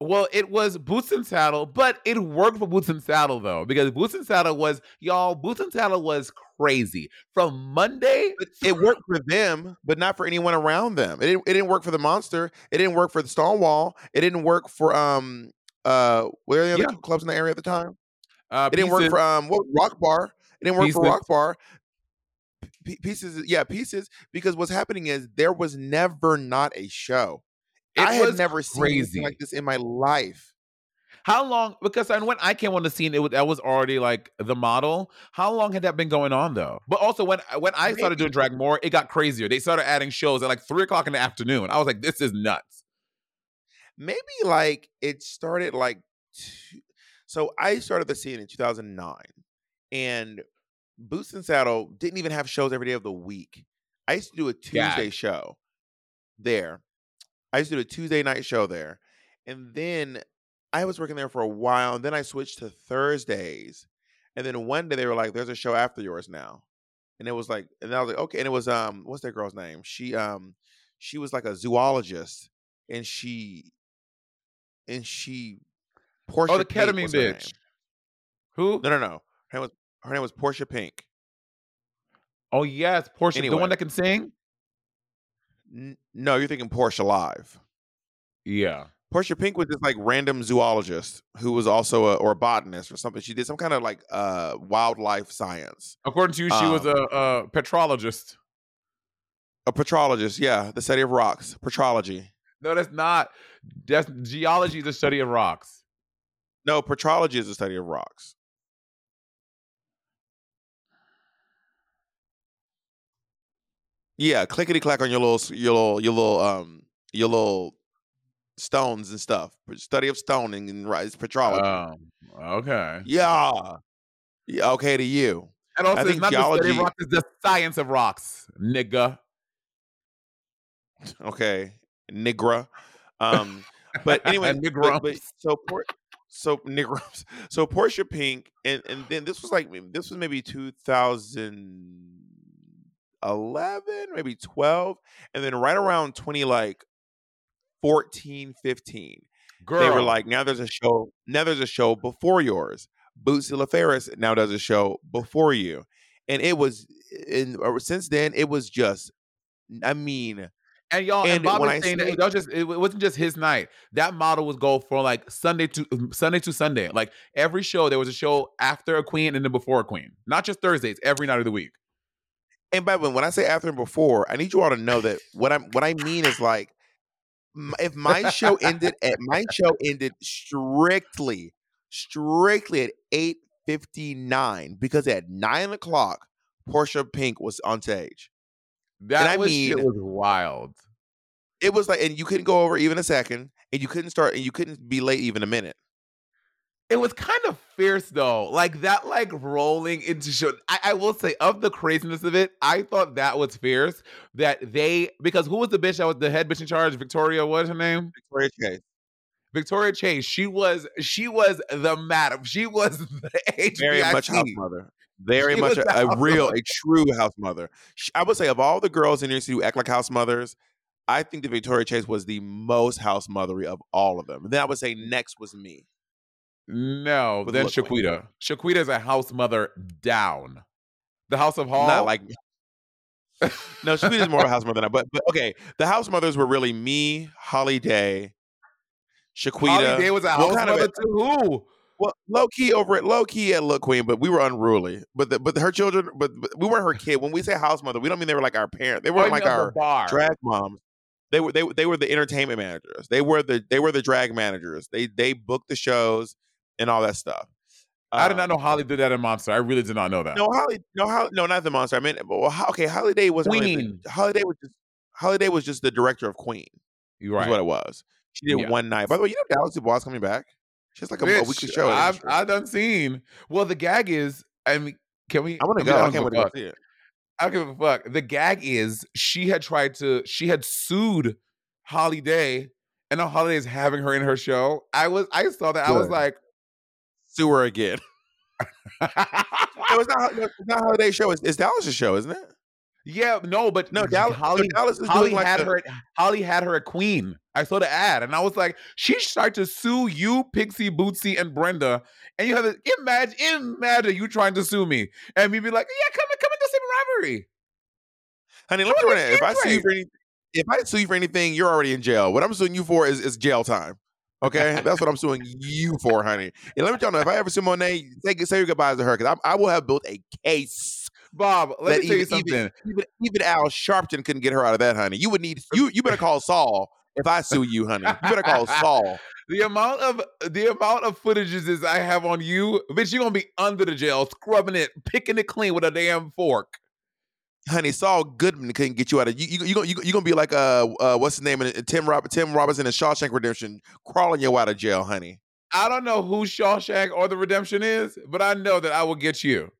B: Well, it was Boots and Saddle, but it worked for Boots and Saddle though, because Boots and Saddle was y'all. Boots and Saddle was crazy from Monday.
A: it worked for them, but not for anyone around them. It didn't, it didn't work for the monster. It didn't work for the Stonewall. It didn't work for um uh where are the other
B: Yeah.
A: clubs in the area at the time?
B: Uh,
A: It didn't work
B: Pieces-
A: for um what Rock Bar. It didn't work for
B: Pieces.
A: Rock Bar. P- pieces, yeah, pieces. Because what's happening is there was never not a show.
B: It
A: I had never seen
B: crazy.
A: anything like this in my life.
B: How long? Because when I came on the scene, it was that was already like the model. How long had that been going on though? But also when uh, when I started doing drag more, it got crazier. They started adding shows at like three o'clock in the afternoon. I was like, this is nuts.
A: maybe like it started like two, so i started the scene in 2009 and boots and saddle didn't even have shows every day of the week i used to do a tuesday
B: Gag.
A: show there i used to do a tuesday night show there and then i was working there for a while and then i switched to thursdays and then one day they were like there's a show after yours now and it was like and i was like okay and it was um what's that girl's name she um she was like a zoologist and she and she Portia
B: oh, the ketamine bitch. Who?
A: No, no, no. Her name was her name was Portia Pink.
B: Oh yes, Portia, the one that can sing.
A: N- no, you're thinking Portia Live.
B: Yeah.
A: Portia Pink was this like random zoologist who was also a or a botanist or something. She did some kind of like uh wildlife science.
B: According to you, she was a,
A: Um,
B: a petrologist.
A: A petrologist, yeah, the study of rocks, petrology.
B: No, that's not. That's geology is the study of rocks.
A: No, petrology is the study of rocks. Yeah, clickety clack on your little your little your little um your little stones and stuff. Study of stoning and right, it's petrology.
B: Um, okay.
A: yeah. Yeah, okay to you.
B: And also,
A: I
B: it's
A: think
B: not the study of
A: geology-
B: rocks; it's the science of rocks, nigga.
A: Okay. Nigra. Um but anyway,
B: And
A: but, but so Por- so Negrums. So Portia Pink and and then this was like this was maybe 2011, maybe 12, and then right around 20 like 14, 15.
B: Girl,
A: They were like, now there's a show, now there's a show before yours. Bootsy LeFaris now does a show before you. And it was and since then, it was just I mean,
B: and y'all, and,
A: and
B: Bob was saying
A: say-
B: that it, was just, it wasn't just his night. That model was go for like Sunday to um, Sunday to Sunday. Like every show, there was a show after a queen and then before a queen. Not just Thursdays, every night of the week.
A: And by the way, when I say after and before, I need you all to know that what I'm what I mean is like if my show ended at my show ended strictly, strictly at eight fifty nine because at nine o'clock, Portia Pink was on stage.
B: That
A: I
B: was
A: mean-
B: shit was wild.
A: It was like, and you couldn't go over even a second, and you couldn't start, and you couldn't be late even a minute.
B: It was kind of fierce though, like that, like rolling into show. I, I will say, of the craziness of it, I thought that was fierce. That they because who was the bitch that was the head bitch in charge? Victoria, what's her name?
A: Victoria Chase.
B: Victoria Chase. She was she was the madam. She was the HBIC.
A: Very much house mother. Very
B: She
A: much a, a real,
B: mother.
A: a true house mother. Sh- I would say of all the girls in here who act like house mothers, I think that Victoria Chase was the most house mothery of all of them. And then I would say next was me.
B: No,
A: With
B: then
A: Lil Wayne.
B: Shaquita. Shaquita is a house mother down. The House of Hall.
A: Not like no, she is more of a house mother now. But but okay, the house mothers were really me, Holly Day, Shaquita.
B: Holly Day was a house
A: kind of
B: mother
A: a-
B: to who?
A: Well, low key over at low key at Look Queen, but we were unruly. But the, but her children, but, but we weren't her kid. When we say house mother, we don't mean they were like our parent. They weren't like
B: of
A: our
B: bar.
A: drag moms. They were they they were the entertainment managers. They were the they were the drag managers. They they booked the shows and all that stuff.
B: I did not
A: Um,
B: know Holly did that in Monster. I really did not know that.
A: No, Holly, no, Holly, no, not the monster. I mean, well, okay, Holiday was
B: Queen.
A: Holiday was just Holiday was just the director of Queen. Is
B: right.
A: what it was. She did
B: Yeah.
A: one night. By the way, you know Dallas DuBois coming back. She has like a, a
B: Bitch,
A: weekly show.
B: I've, I've done seen. Well, the gag is, I mean, can we?
A: I want to go. I
B: don't
A: can't wait
B: give
A: to
B: a
A: see it.
B: I don't give a fuck. The gag is she had tried to, she had sued Holly Day, and now Holly is having her in her show. I was, I saw that. I was like,
A: Sue her again. no, it's not. no, It's not Holiday show. It's, it's Dallas' show, isn't it?
B: yeah, no, but
A: No, Dallas.
B: Holly,
A: no, Dallas is
B: Holly
A: like
B: had
A: the-
B: her. Holly had her a Queen. I saw the ad, and I was like, she tried to sue you, Pixie, Bootsy, and Brenda, and you have to imagine, imagine you trying to sue me, and me be like, yeah, come, come into Sibling Rivalry.
A: Honey, let me
B: on,
A: you, if I sue you for anything, if I sue you for anything, you're already in jail. What I'm suing you for is, is jail time. Okay, that's what I'm suing you for, honey. And let me tell you, if I ever see Monet, say, say your goodbyes to her because I, I will have built a case.
B: Bob, let me tell you
A: even,
B: something.
A: Even, even, even Al Sharpton couldn't get her out of that, honey. You would need you. You better call Saul if I sue you, honey. You better call Saul.
B: The amount of the amount of footages is I have on you, bitch, you're gonna be under the jail, scrubbing it, picking it clean with a damn fork.
A: Honey, Saul Goodman couldn't get you out of you. You you gonna you, you gonna be like uh, uh what's his name? it? Tim Rob Tim Robinson in Shawshank Redemption, crawling you out of jail, honey.
B: I don't know who Shawshank or the Redemption is, but I know that I will get you.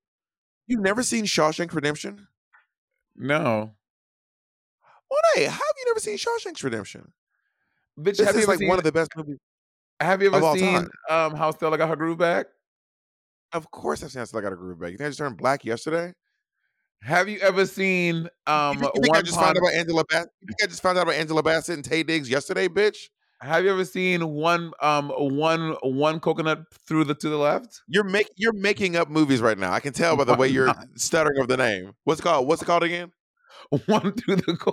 A: You've never seen Shawshank Redemption?
B: No,
A: Well, hey, how have you never seen Shawshank Redemption?
B: bitch.
A: This
B: have
A: is like
B: seen?
A: one of the best movies.
B: have you ever seen
A: time.
B: um how Stella got her groove back?
A: Of course, I've seen I got a groove back. You think I just turned black yesterday?
B: Have you ever seen um
A: you think, I
B: one
A: just found out about Angela Bassett? You think I just found out about Angela Bassett and Taye Diggs yesterday, bitch?
B: Have you ever seen one um one one coconut through the to the left?
A: You're make you're making up movies right now. I can tell by the way you're stuttering of the name. What's it called? What's it called again?
B: One through the co-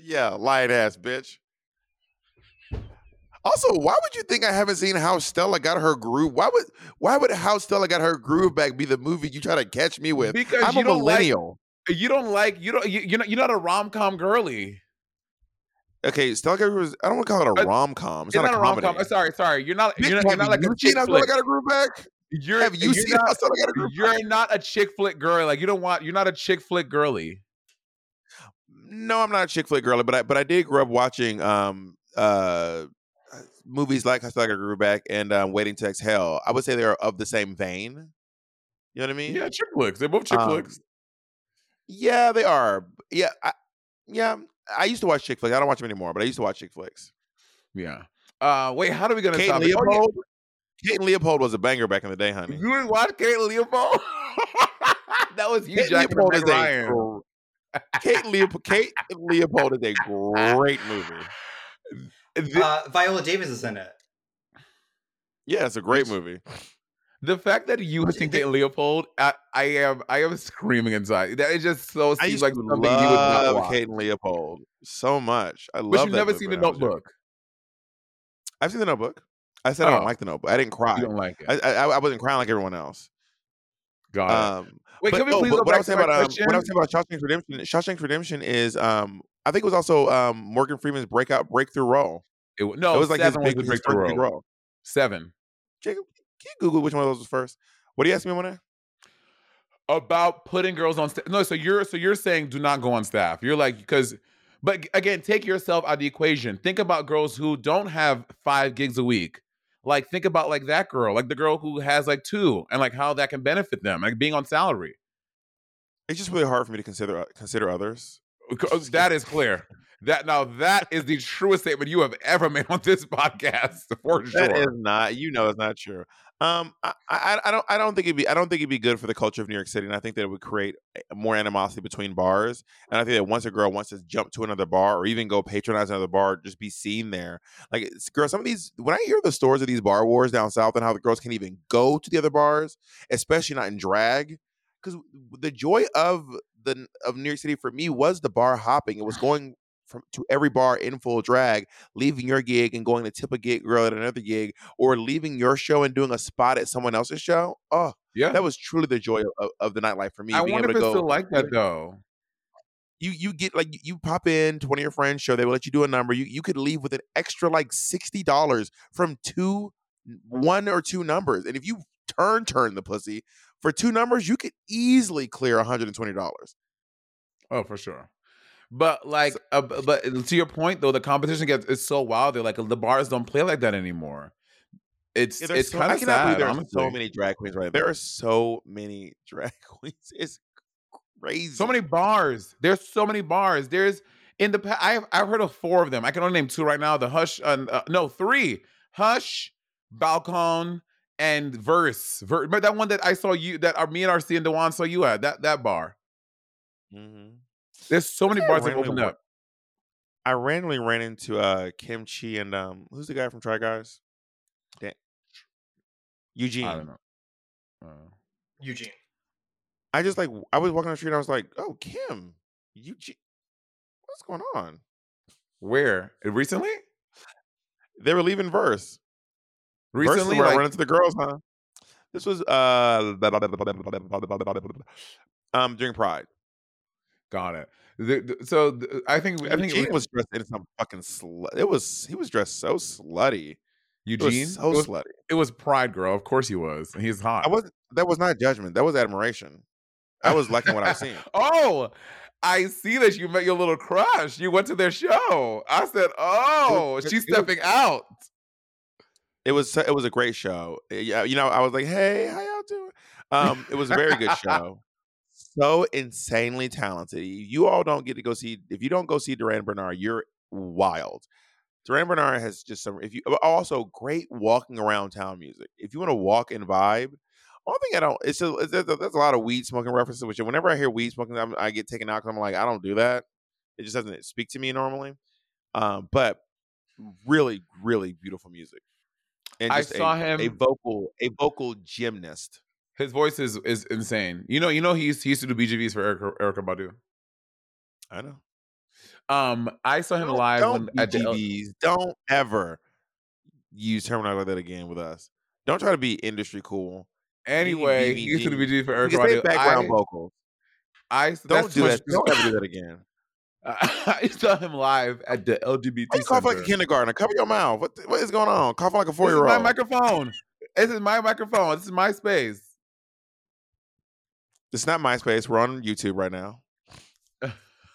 A: Yeah, light ass bitch. Also, why would you think I haven't seen how Stella got her groove? Why would why would how Stella got her groove back be the movie you try to catch me with?
B: Because
A: I'm a
B: don't like-
A: millennial.
B: you don't like you don't you, you're not you're not a rom com girly.
A: okay, Stella got her was I don't want to call it a
B: Uh,
A: rom com. It's,
B: It's
A: not,
B: not
A: a
B: rom com. Sorry, sorry. You're not. You're not, you're not like a chick
A: how
B: flick.
A: got her groove back?
B: You're,
A: Have you
B: you're
A: seen how
B: not,
A: Stella got her groove
B: You're not a chick flick girl. Like you don't want. You're not a chick flick girly.
A: No, I'm not a chick flick girl, but I but I did grow up watching um uh movies like How Stella Got Groove Back and um, Waiting to Exhale. I would say they're of the same vein. You know what I mean?
B: Yeah, chick flicks. They're both chick
A: Um,
B: flicks.
A: Yeah, they are. Yeah, I, yeah. I used to watch chick flicks. I don't watch them anymore, but I used to watch chick flicks.
B: Yeah. Uh, wait. How do we gonna
A: Kate
B: stop? it? Oh.
A: Leopold. Kate and Leopold was a banger back in the day, honey.
B: You didn't watch Kate Leopold? that was you,
A: Kate
B: Jack
A: Leopold is a
B: Ryan.
A: Kate Leopold. Kate Leopold is a great movie.
B: The,
E: Uh, Viola Davis is in it.
A: Yeah, it's a great movie.
B: the fact that you think that Leopold, I, I am, I am screaming inside. That is just so
A: I
B: seems
A: used
B: like
A: to
B: something you would not
A: love
B: watch.
A: Kate and Leopold so much. I love.
B: But you've
A: that
B: never
A: movie
B: seen the
A: when I.
B: Notebook.
A: I've seen the Notebook. I said I
B: Oh.
A: don't like the Notebook. I didn't cry.
B: You don't like it.
A: I, I I wasn't crying like everyone else.
B: Got it.
A: Um,
B: Wait,
A: but,
B: can we
A: oh,
B: please
A: but
B: go
A: what I
B: back
A: was
B: to
A: saying about um, what I was saying about Shawshank Redemption. Shawshank Redemption is um I think it was also um, Morgan Freeman's breakout breakthrough role.
B: It, no,
A: it was like his big his
B: breakthrough role.
A: role.
B: Seven.
A: Jacob, can you Google which one of those was first? What do you ask me, Monet?
B: about putting girls on staff. No, so you're so you're saying do not go on staff. You're like because, but again, take yourself out of the equation. Think about girls who don't have five gigs a week. Like think about like that girl, like the girl who has like two, and like how that can benefit them, like being on salary.
A: It's just really hard for me to consider uh, consider others.
B: Because That is clear. That now that is the truest statement you have ever made on this podcast for sure.
A: That is not. You know, it's not true. Um, I, I, I don't, I don't think it'd be, I don't think it'd be good for the culture of New York City, and I think that it would create more animosity between bars. And I think that once a girl wants to jump to another bar or even go patronize another bar, just be seen there. Like, girl, some of these, when I hear the stories of these bar wars down south and how the girls can't even go to the other bars, especially not in drag, because the joy of the of New York City for me was the bar hopping. It was going from to every bar in full drag, leaving your gig and going to tip a gig girl at another gig, or leaving your show and doing a spot at someone else's show. Oh,
B: yeah,
A: that was truly the joy of, of the nightlife for me.
B: I wonder if it's
A: go.
B: still like that though.
A: You you get like you- you pop in to one of your friends' show. They will let you do a number. You you could leave with an extra like sixty dollars from two, one or two numbers. And if you turn turn the pussy for two numbers, you could easily clear one hundred and twenty dollars.
B: Oh, for sure. But like, uh, but to your point though, the competition gets is so wild. They're like the bars don't play like that anymore. It's
A: Yeah,
B: it's
A: so-
B: kind of sad.
A: there are so many drag queens right. There are so many drag queens. It's crazy.
B: So many bars. There's so many bars. There's in the past. I've I've heard of four of them. I can only name two right now. The Hush, uh, uh, no, three. Hush, Balcon, and Verse. Ver- but that one that I saw you, that are me and RC and Dewan saw you at that that bar.
A: Mhm.
B: There's so many
A: Yeah,
B: bars that
A: randomly
B: opened up.
A: I randomly ran into uh Kim Chi and um who's the guy from Try Guys? Dan- Eugene.
B: I don't know. Uh,
E: Eugene.
A: I just like I was walking on the street and I was like, oh Kim, Eugene, what's going on?
B: where recently?
A: They were leaving verse.
B: Recently,
A: where I
B: like,
A: run into the girls, huh? This was uh um during Pride.
B: got it. The- the- so the- I think I think
A: Eugene was dressed in some fucking slut. It was he was dressed so slutty. It was
B: Eugene.
A: so
B: it, was,
A: slutty.
B: it was Pride Girl. Of course he was. He's hot.
A: I wasn't. That was not judgment. That was admiration. I was liking what I was seeing.
B: oh, I see that you met your little crush. You went to their show. I said, "Oh,
A: it-
B: she's
A: was-
B: stepping out."
A: It was it was a great show. Eh, Yeah, you know, I was like, "Hey, how y'all doing?" Um, it was a very good show. So insanely talented. You all don't get to go see. If you don't go see Durand Bernarr, you're wild. Durand Bernarr has just some. If you also great walking around town music. If you want to walk and vibe. One thing I don't. It's just it's, there's, there's a lot of weed smoking references. Which whenever I hear weed smoking, I'm, I get taken out because I'm like, I don't do that. It just doesn't speak to me normally. Um, but really, really beautiful music. And
B: I saw
A: a, a vocal a vocal gymnast.
B: His voice is is insane. You know, you know he used, he used to do BGVs for Erykah, Erykah Badu.
A: I know.
B: Um, I saw him
A: Don't,
B: live
A: don't
B: when, at the L-
A: BGVs. Don't ever use terminology like that again with us. Don't try to be industry cool.
B: Anyway, he used to do BGV for
A: Erykah
B: Badu.
A: background
B: I,
A: vocals.
B: I
A: Don't do that. Don't ever do that again.
B: I saw him live at the LGBT.
A: You cough like a kindergartner? Cover your mouth. What what is going on? Coughing like a four year
B: old. my microphone. This is my microphone. This is my space.
A: It's not MySpace. We're on YouTube right now.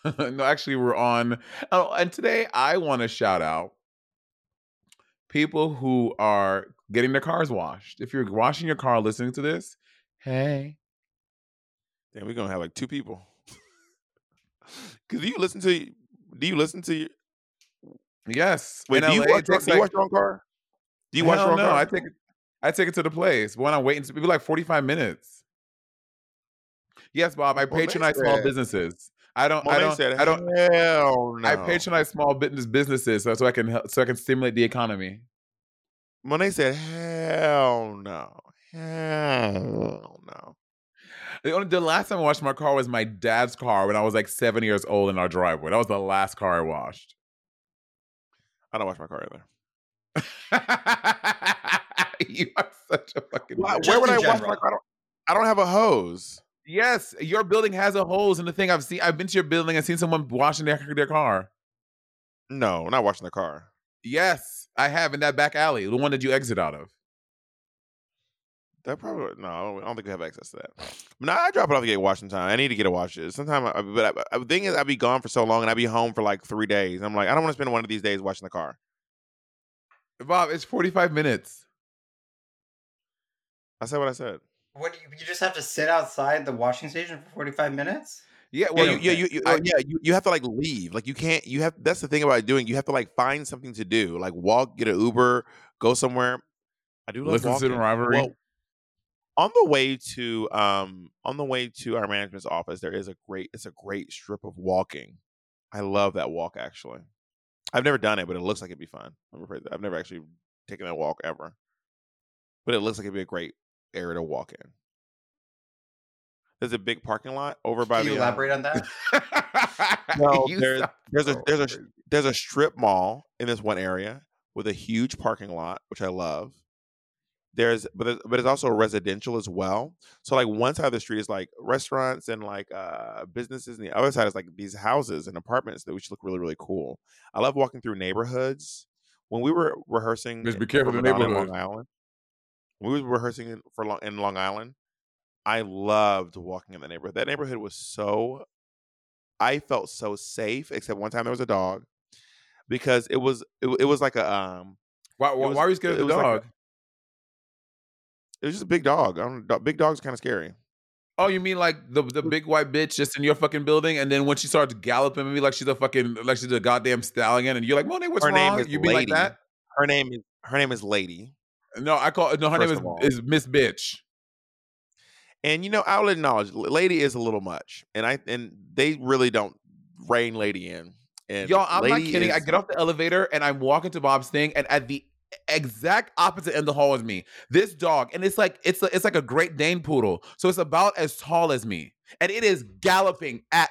B: no, actually, we're on. Oh, and today I want to shout out people who are getting their cars washed. If you're washing your car listening to this, hey,
A: Damn, we're gonna have like two people. Cause you listen to do you listen to
B: yes.
A: wait,
B: in
A: do you,
B: LA,
A: watch, your- do you
B: like-
A: watch your own car? Do you watch your own
B: no,
A: car?
B: I take it. I take it to the place. But when I'm waiting, to be like 45 minutes. Yes, Bob. I
A: Well,
B: patronize small businesses. I don't.
A: Well,
B: I don't.
A: said,
B: I don't.
A: Hell no.
B: I patronize small business businesses so, so I can help, so I can stimulate the economy.
A: Monet said, "Hell no, hell no."
B: The only the last time I washed my car was my dad's car when I was like seven years old in our driveway. That was the last car I washed.
A: I don't wash my car either.
B: you are such a fucking.
A: Why-
B: nerd.
E: Just
A: where would
E: in
A: I wash my car? I don't, I don't have a hose.
B: Yes, your building has a hose in the thing. I've seen. I've been to your building. I've seen someone washing their their car.
A: No, not washing the car.
B: Yes, I have in that back alley, the one that you exit out of.
A: That probably no. I don't, think we have access to that. No, I drop it off to get washed sometime. I need to get it washed. Sometimes, I, but I, the thing is, I'd be gone for so long, and I'd be home for like three days. I'm like, I don't want to spend one of these days washing the car.
B: Bob, it's 45 minutes.
A: I said what I said.
E: What do you, you just have to sit outside the washing station for 45 minutes?
B: Yeah,
A: Well,
B: well,
A: you, yeah, you, you,
B: I-
A: uh, yeah, you, you have to like leave. Like you can't. You have. That's the thing about doing. You have to like find something to do. Like walk, get an Uber, go somewhere. I do love
B: listen to
A: walking.
B: the rivalry.
A: Well, on the way to um on the way to our management's office, there is a great. It's a great strip of walking. I love that walk. Actually, I've never done it, but it looks like it'd be fun. I'm afraid I've never actually taken that walk ever, but it looks like it'd be a great area to walk in. There's a big parking lot over by
E: Can you
A: the. um,
E: elaborate on that?
A: no, there's there's a there's a there's a strip mall in this one area with a huge parking lot, which I love. There's but there's, but there's also residential as well. So like one side of the street is like restaurants and like uh businesses, and the other side is like these houses and apartments that which look really really cool. I love walking through neighborhoods. When we were rehearsing,
B: Just be careful the
A: in Long. Island. We were rehearsing in, for Long, in Long Island, I loved walking in the neighborhood. That neighborhood was so I felt so safe, except one time there was a dog because it was it, it was like a um
B: why, why,
A: was-
B: why are you scared of the
A: was like a-
B: dog?
A: It was just a big dog. I don't big dogs kind of scary.
B: oh, you mean like the the big white bitch just in your fucking building, and then when she starts galloping, maybe like she's a fucking like she's a goddamn stallion, and you're like, Monet, what's
A: her
B: wrong?
A: name is
B: you be like that?
A: Her name is her name is Lady.
B: No, I call no. Her
A: First
B: name is, is Miss Bitch.
A: And you know, I'll acknowledge Lady is a little much, and I and they really don't rein Lady in. And
B: Yo, I'm not kidding. I get off the elevator and I'm walking to Bob's thing, and at the exact opposite end of the hall is me. This dog, and it's like it's a, it's like a Great Dane poodle, so it's about as tall as me, and it is galloping at.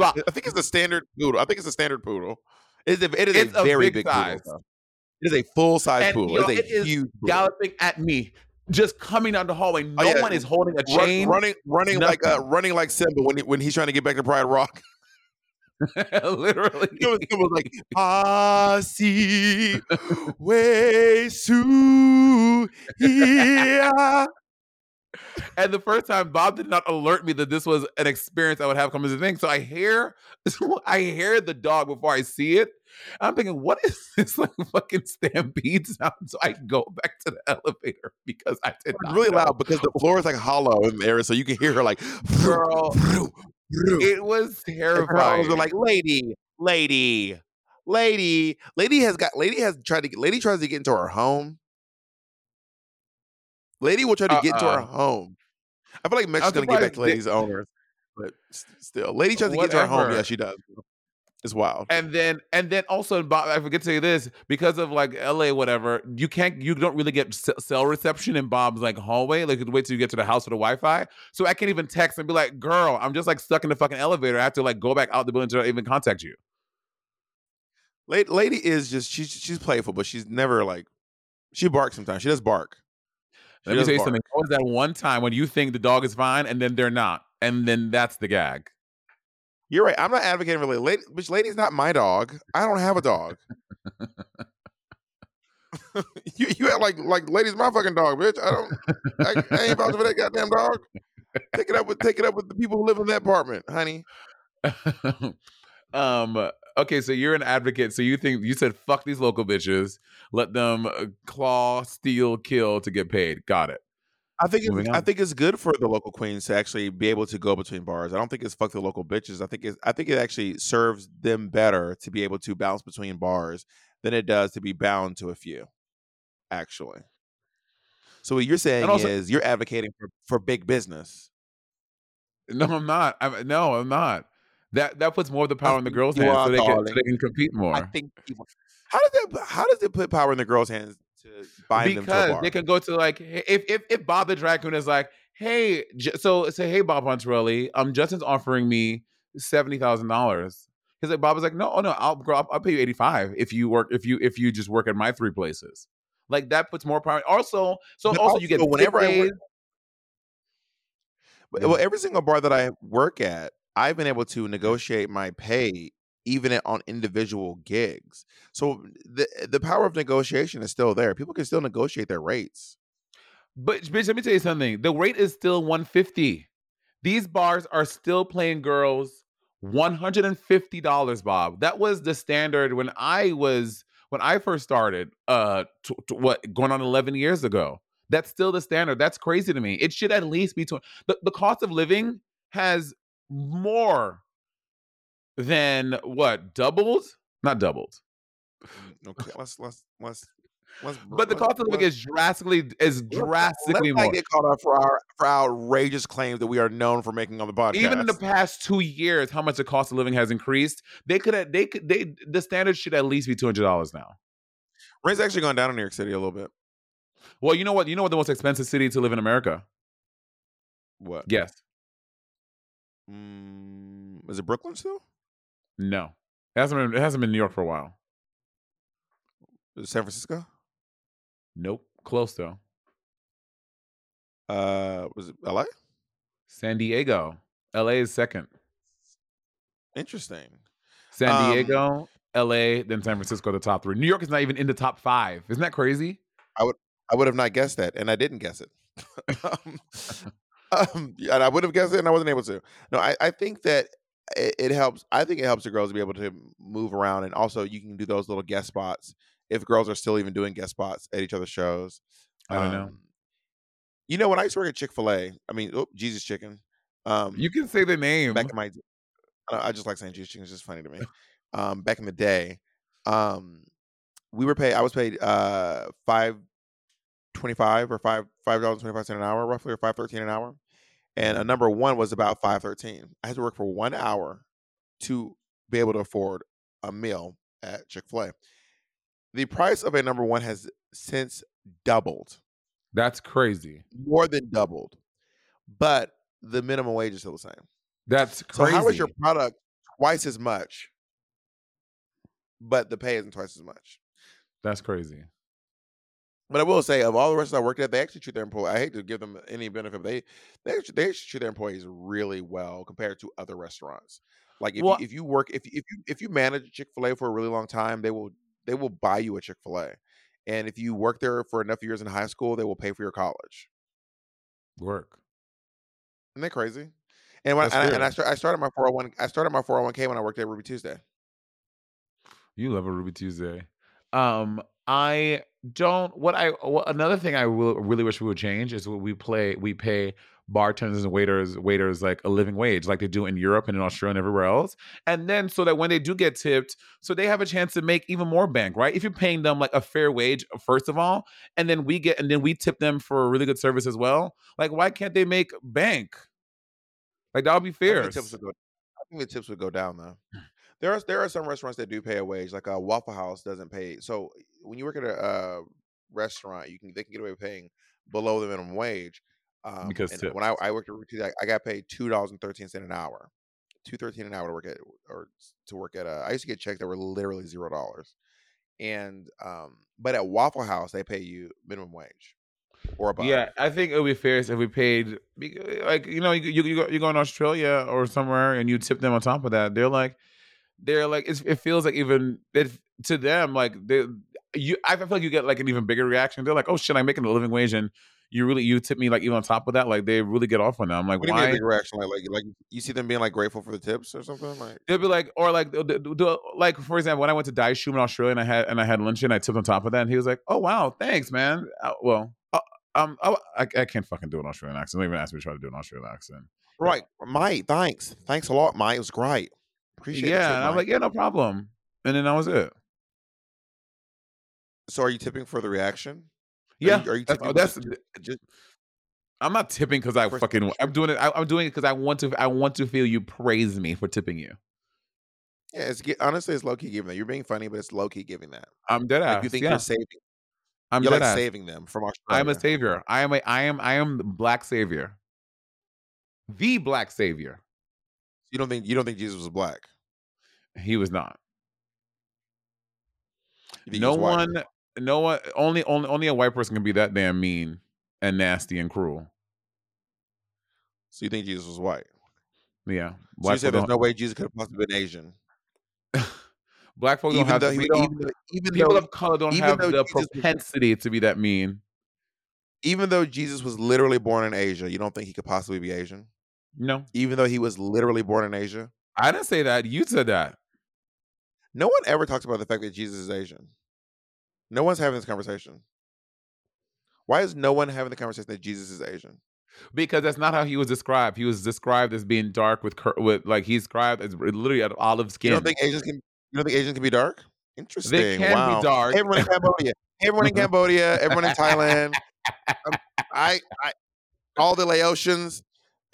A: I think it's a standard poodle. I think it's a standard poodle. It is a, it is
B: It's
A: a
B: a
A: very
B: big
A: big,
B: size.
A: poodle. It is a full size
B: and,
A: poodle.
B: yo,
A: it's a
B: it is
A: huge poodle.
B: galloping at me, just coming down the hallway. No
A: Oh, yeah.
B: one is holding a
A: Run-
B: chain.
A: running, running like uh, running like Simba when he, when he's trying to get back to Pride Rock.
B: Literally,
A: It was, it was like I see way su here.
B: And the first time, Bob did not alert me that this was an experience I would have come as a thing. So I hear, I hear the dog before I see it. I'm thinking, what is this like fucking stampede sound? So I go back to the elevator because I did
A: really
B: know.
A: loud because the floor is like hollow in there, so you can hear her like.
B: Girl, It was
A: And her hoes
B: terrifying.
A: are like, lady, lady, lady, lady has got, lady has tried to get, lady tries to get into her home. Lady will try to get into her
B: Uh-uh.
A: home. I feel like Meg's
B: I'm
A: gonna get back to lady's owners, but still, lady tries to get into her home.
B: Whatever.
A: Yeah, she does. It's wild.
B: and then and then also Bob, I forget to say this because of like LA whatever you can't you don't really get cell reception in Bob's like hallway like you have to wait till you get to the house for the Wi-Fi so I can't even text and be like girl I'm just like stuck in the fucking elevator I have to like go back out the building to even contact you
A: Lady, lady is just she's she's playful, but she's never like she barks sometimes. She does bark. She
B: let me tell you
A: bark.
B: something always that one time when you think the dog is fine and then they're not and then that's the gag
A: You're right. I'm not advocating for lady. bitch, lady's not my dog. I don't have a dog. you you like like lady's my fucking dog, bitch. I don't. I, I ain't vouching for that goddamn dog. Take it up with take it up with the people who live in that apartment, honey.
B: um okay so you're an advocate so you think you said fuck these local bitches let them uh, claw steal kill to get paid got it
A: I think it's, I think it's good for the local queens to actually be able to go between bars. I don't think it's fuck the local bitches. I think it I think it actually serves them better to be able to bounce between bars than it does to be bound to a few. Actually. So what you're saying
B: also-
A: is you're advocating for, for big business.
B: No, I'm not. I'm, no, I'm not. That that puts more of the power in the girls' hands so they, can, so they can compete more.
A: I think how does that how does it put power in the girls' hands to bind them to a
B: because
A: bar?
B: they can go to like if if if Bob the drag queen is like, hey, so say hey Bob Pontarelli, um, Justin's offering me seventy thousand dollars. He's like Bob is like, no, oh no, I'll grow I'll, I'll pay you eighty five if you work if you if you just work at my three places. Like that puts more power. Also, so
A: But
B: also, you get
A: also,
B: whenever
A: I work-
B: days.
A: But-
B: Yeah.
A: Well, every single bar that I work at, I've been able to negotiate my pay even on individual gigs. So the the power of negotiation is still there. People can still negotiate their rates.
B: But bitch, let me tell you something. The rate is still 150. These bars are still playing girls $150, Bob. That was the standard when I was when I first started uh t- t- what going on 11 years ago. That's still the standard. That's crazy to me. It should at least be 20. The, the cost of living has more than what? Doubled? Not doubled.
A: Mm, Okay, let's let's let's let's.
B: But the cost of living is drastically is drastically
A: let's not get caught up for our for our outrageous claims that we are known for making on the podcast.
B: even in the past two years, how much the cost of living has increased. They could have, they could, they, the standard should at least be two hundred dollars now.
A: rent's actually gone down in New York City a little bit.
B: Well, you know what? You know what the most expensive city to live in America?
A: What?
B: Yes.
A: Mm, is it Brooklyn still?
B: No, it hasn't been. It hasn't been New York for a while.
A: San Francisco?
B: Nope. Close though.
A: Uh, was it L.A.?
B: San Diego. L.A. is second.
A: Interesting.
B: San
A: Um,
B: Diego, L.A., then San Francisco, the top three. New York is not even in the top five. Isn't that crazy?
A: I would I would have not guessed that, and I didn't guess it. um, um, and I would have guessed it, and I wasn't able to. No, I, I think that it, it helps. I think it helps the girls to be able to move around, and also you can do those little guest spots if girls are still even doing guest spots at each other's shows.
B: I don't know.
A: Um, You know, when I used to work at Chick Fil A, I mean, oh, Jesus Chicken. Um,
B: You can say the name.
A: back in my, I I just like saying Jesus Chicken. It's just funny to me. Um, back in the day, um, we were paid. I was paid uh five twenty five or five five dollars twenty five cent an hour, roughly, or five thirteen an hour. And a number one was about five thirteen. I had to work for one hour to be able to afford a meal at Chick Fil A. The price of a number one has since doubled,
B: That's crazy.
A: more than doubled, but the minimum wage is still the same.
B: That's crazy So
A: how is your product twice as much, but the pay isn't twice as much?
B: That's crazy.
A: But I will say, of all the restaurants I worked at, they actually treat their employees. I hate to give them any benefit, but they they actually, they actually treat their employees really well compared to other restaurants. Like if
B: Well-
A: you, if you work if if you if you manage Chick Fil A for a really long time, they will they will buy you a Chick Fil A, and if you work there for enough years in high school, they will pay for your college.
B: Work.
A: Isn't that crazy? And when and, I, and. I, start, I started my four hundred one I started my four hundred one k when I worked at Ruby Tuesday.
B: You love a Ruby Tuesday. Um, I don't. What I what, another thing I will really wish we would change is what we play. We pay bartenders and waiters waiters like a living wage, like they do in Europe and in Australia and everywhere else. And then so that when they do get tipped, so they have a chance to make even more bank, right? If you're paying them like a fair wage first of all, and then we get and then we tip them for a really good service as well. Like, why can't they make bank? Like that would be
A: I think
B: fair.
A: the tips would go. I think the tips would go down though. There are there are some restaurants that do pay a wage, like a Waffle House doesn't pay. So when you work at a uh, restaurant, you can they can get away with paying below the minimum wage. Um,
B: Because tips.
A: when I, I worked at Ruby, I, I got paid two dollars and thirteen cent an hour, two thirteen an hour to work at or to work at. A, I used to get checks that were literally zero dollars, and um, but at Waffle House they pay you minimum wage or above.
B: Yeah, I think it would be fair if we paid, like you know, you you you go, you go in Australia or somewhere and you tip them on top of that. They're like, they're like, it's, it feels like even it to them like they you. I feel like you get like an even bigger reaction. They're like, oh shit, I'm making a living wage and you really you tip me like even on top of that. Like they really get off on that. I'm like,
A: What do you mean a
B: why?
A: big reaction? Like, like, like you see them being like grateful for the tips or something? Like,
B: They'll be like, or like, do- like for example, when I went to Daishu in Australia and I had and I had lunch and I tipped on top of that, and he was like, "Oh wow, thanks, man." Uh, well, uh, um, I, I I can't fucking do an Australian accent. Don't even ask me to try to do an Australian accent.
A: right, mate. thanks, thanks a lot, mate. It was great. Appreciate it.
B: yeah, and I'm like, yeah, no problem. And then that was it.
A: so are you tipping for the reaction?
B: Yeah,
A: you- are you
B: that's,
A: tipping
B: that's
A: just- just-
B: I'm not tipping because I fucking. I'm doing it. I, I'm doing it because I want to. I want to feel you praise me for tipping you.
A: Yeah, it's honestly, it's low key giving that. You're being funny, but it's low key giving that.
B: I'm dead ass.
A: Like you think
B: yeah.
A: you're saving,
B: I'm
A: you're
B: dead
A: like
B: ass.
A: saving them from our
B: I'm a savior. I am a. I am. I am the black savior. The black savior.
A: You don't think you don't think Jesus was black?
B: He was not.
A: You think he
B: No one. No one. Only. Only. Only a white person can be that damn mean and nasty and cruel.
A: So you think Jesus was white?
B: Yeah.
A: So you said there's
B: don't,
A: no way Jesus could have possibly been Asian.
B: black folk don't
A: Even
B: have
A: though,
B: we don't,
A: even even
B: people
A: though,
B: of color don't have
A: though
B: the
A: Jesus was-
B: propensity to be that mean.
A: even though Jesus was literally born in Asia, you don't think he could possibly be Asian?
B: No.
A: Even though he was literally born in Asia?
B: I didn't say that. You said that.
A: No one ever talks about the fact that Jesus is Asian. No one's having this conversation. Why is no one having the conversation that Jesus is Asian?
B: Because that's not how he was described. He was described as being dark with cur- with like he's described as literally an olive skin.
A: You don't think Asians can? You don't think Asians can be dark? Interesting.
B: They can be dark.
A: Everyone in Cambodia. Everyone in Cambodia. Everyone in Thailand. um, I, I, all the Laotians.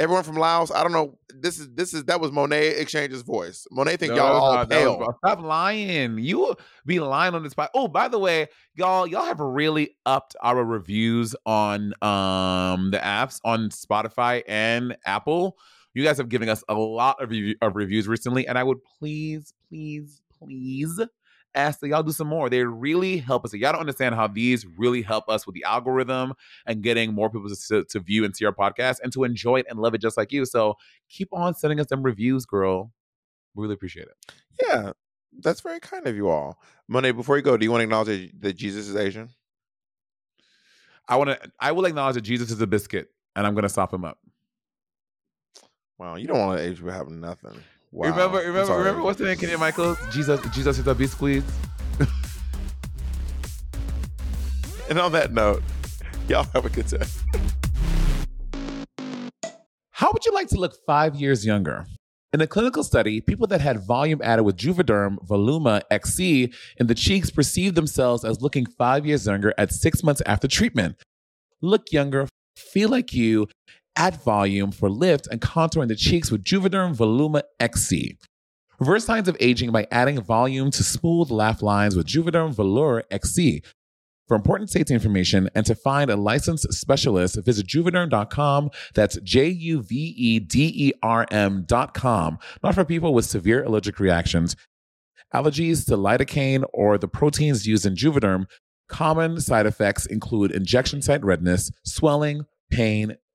A: Everyone from Laos. I don't know. This is this is that was Monet X Change's voice. Monet think
B: No,
A: y'all all
B: no, that was-
A: pale.
B: Stop lying. You be lying on this spot. Oh, by the way, y'all, y'all have really upped our reviews on um the apps on Spotify and Apple. You guys have given us a lot of, review- of reviews recently, and I would please, please, please ask that y'all do some more. They really help us. Y'all don't understand how these really help us with the algorithm and getting more people to, to view and see our podcast and to enjoy it and love it just like you. So keep on sending us them reviews, girl. We really appreciate it.
A: Yeah, that's very kind of you all. Monet, before you go, do you want to acknowledge that- Jesus is Asian?
B: I want to. I will acknowledge that Jesus is a biscuit, and I'm going to sop him up.
A: Wow, you don't want to Asian have nothing. Wow.
B: remember,
A: I'm
B: remember,
A: sorry.
B: remember what's the name? Kenny Michaels? Jesus, Jesus is a biscuit.
A: And on that note, y'all have a good day.
B: How would you like to look five years younger? In a clinical study, people that had volume added with Juvederm Voluma XC in the cheeks perceived themselves as looking five years younger at six months after treatment. Look younger, feel like you, add volume for lift and contour in the cheeks with Juvederm Voluma XC. Reverse signs of aging by adding volume to smooth laugh lines with Juvederm Vollure XC. For important safety information and to find a licensed specialist, visit juvederm.com. That's J U V E D E R M.com. Not for people with severe allergic reactions, allergies to lidocaine, or the proteins used in Juvederm. Common side effects include injection site redness, swelling, pain,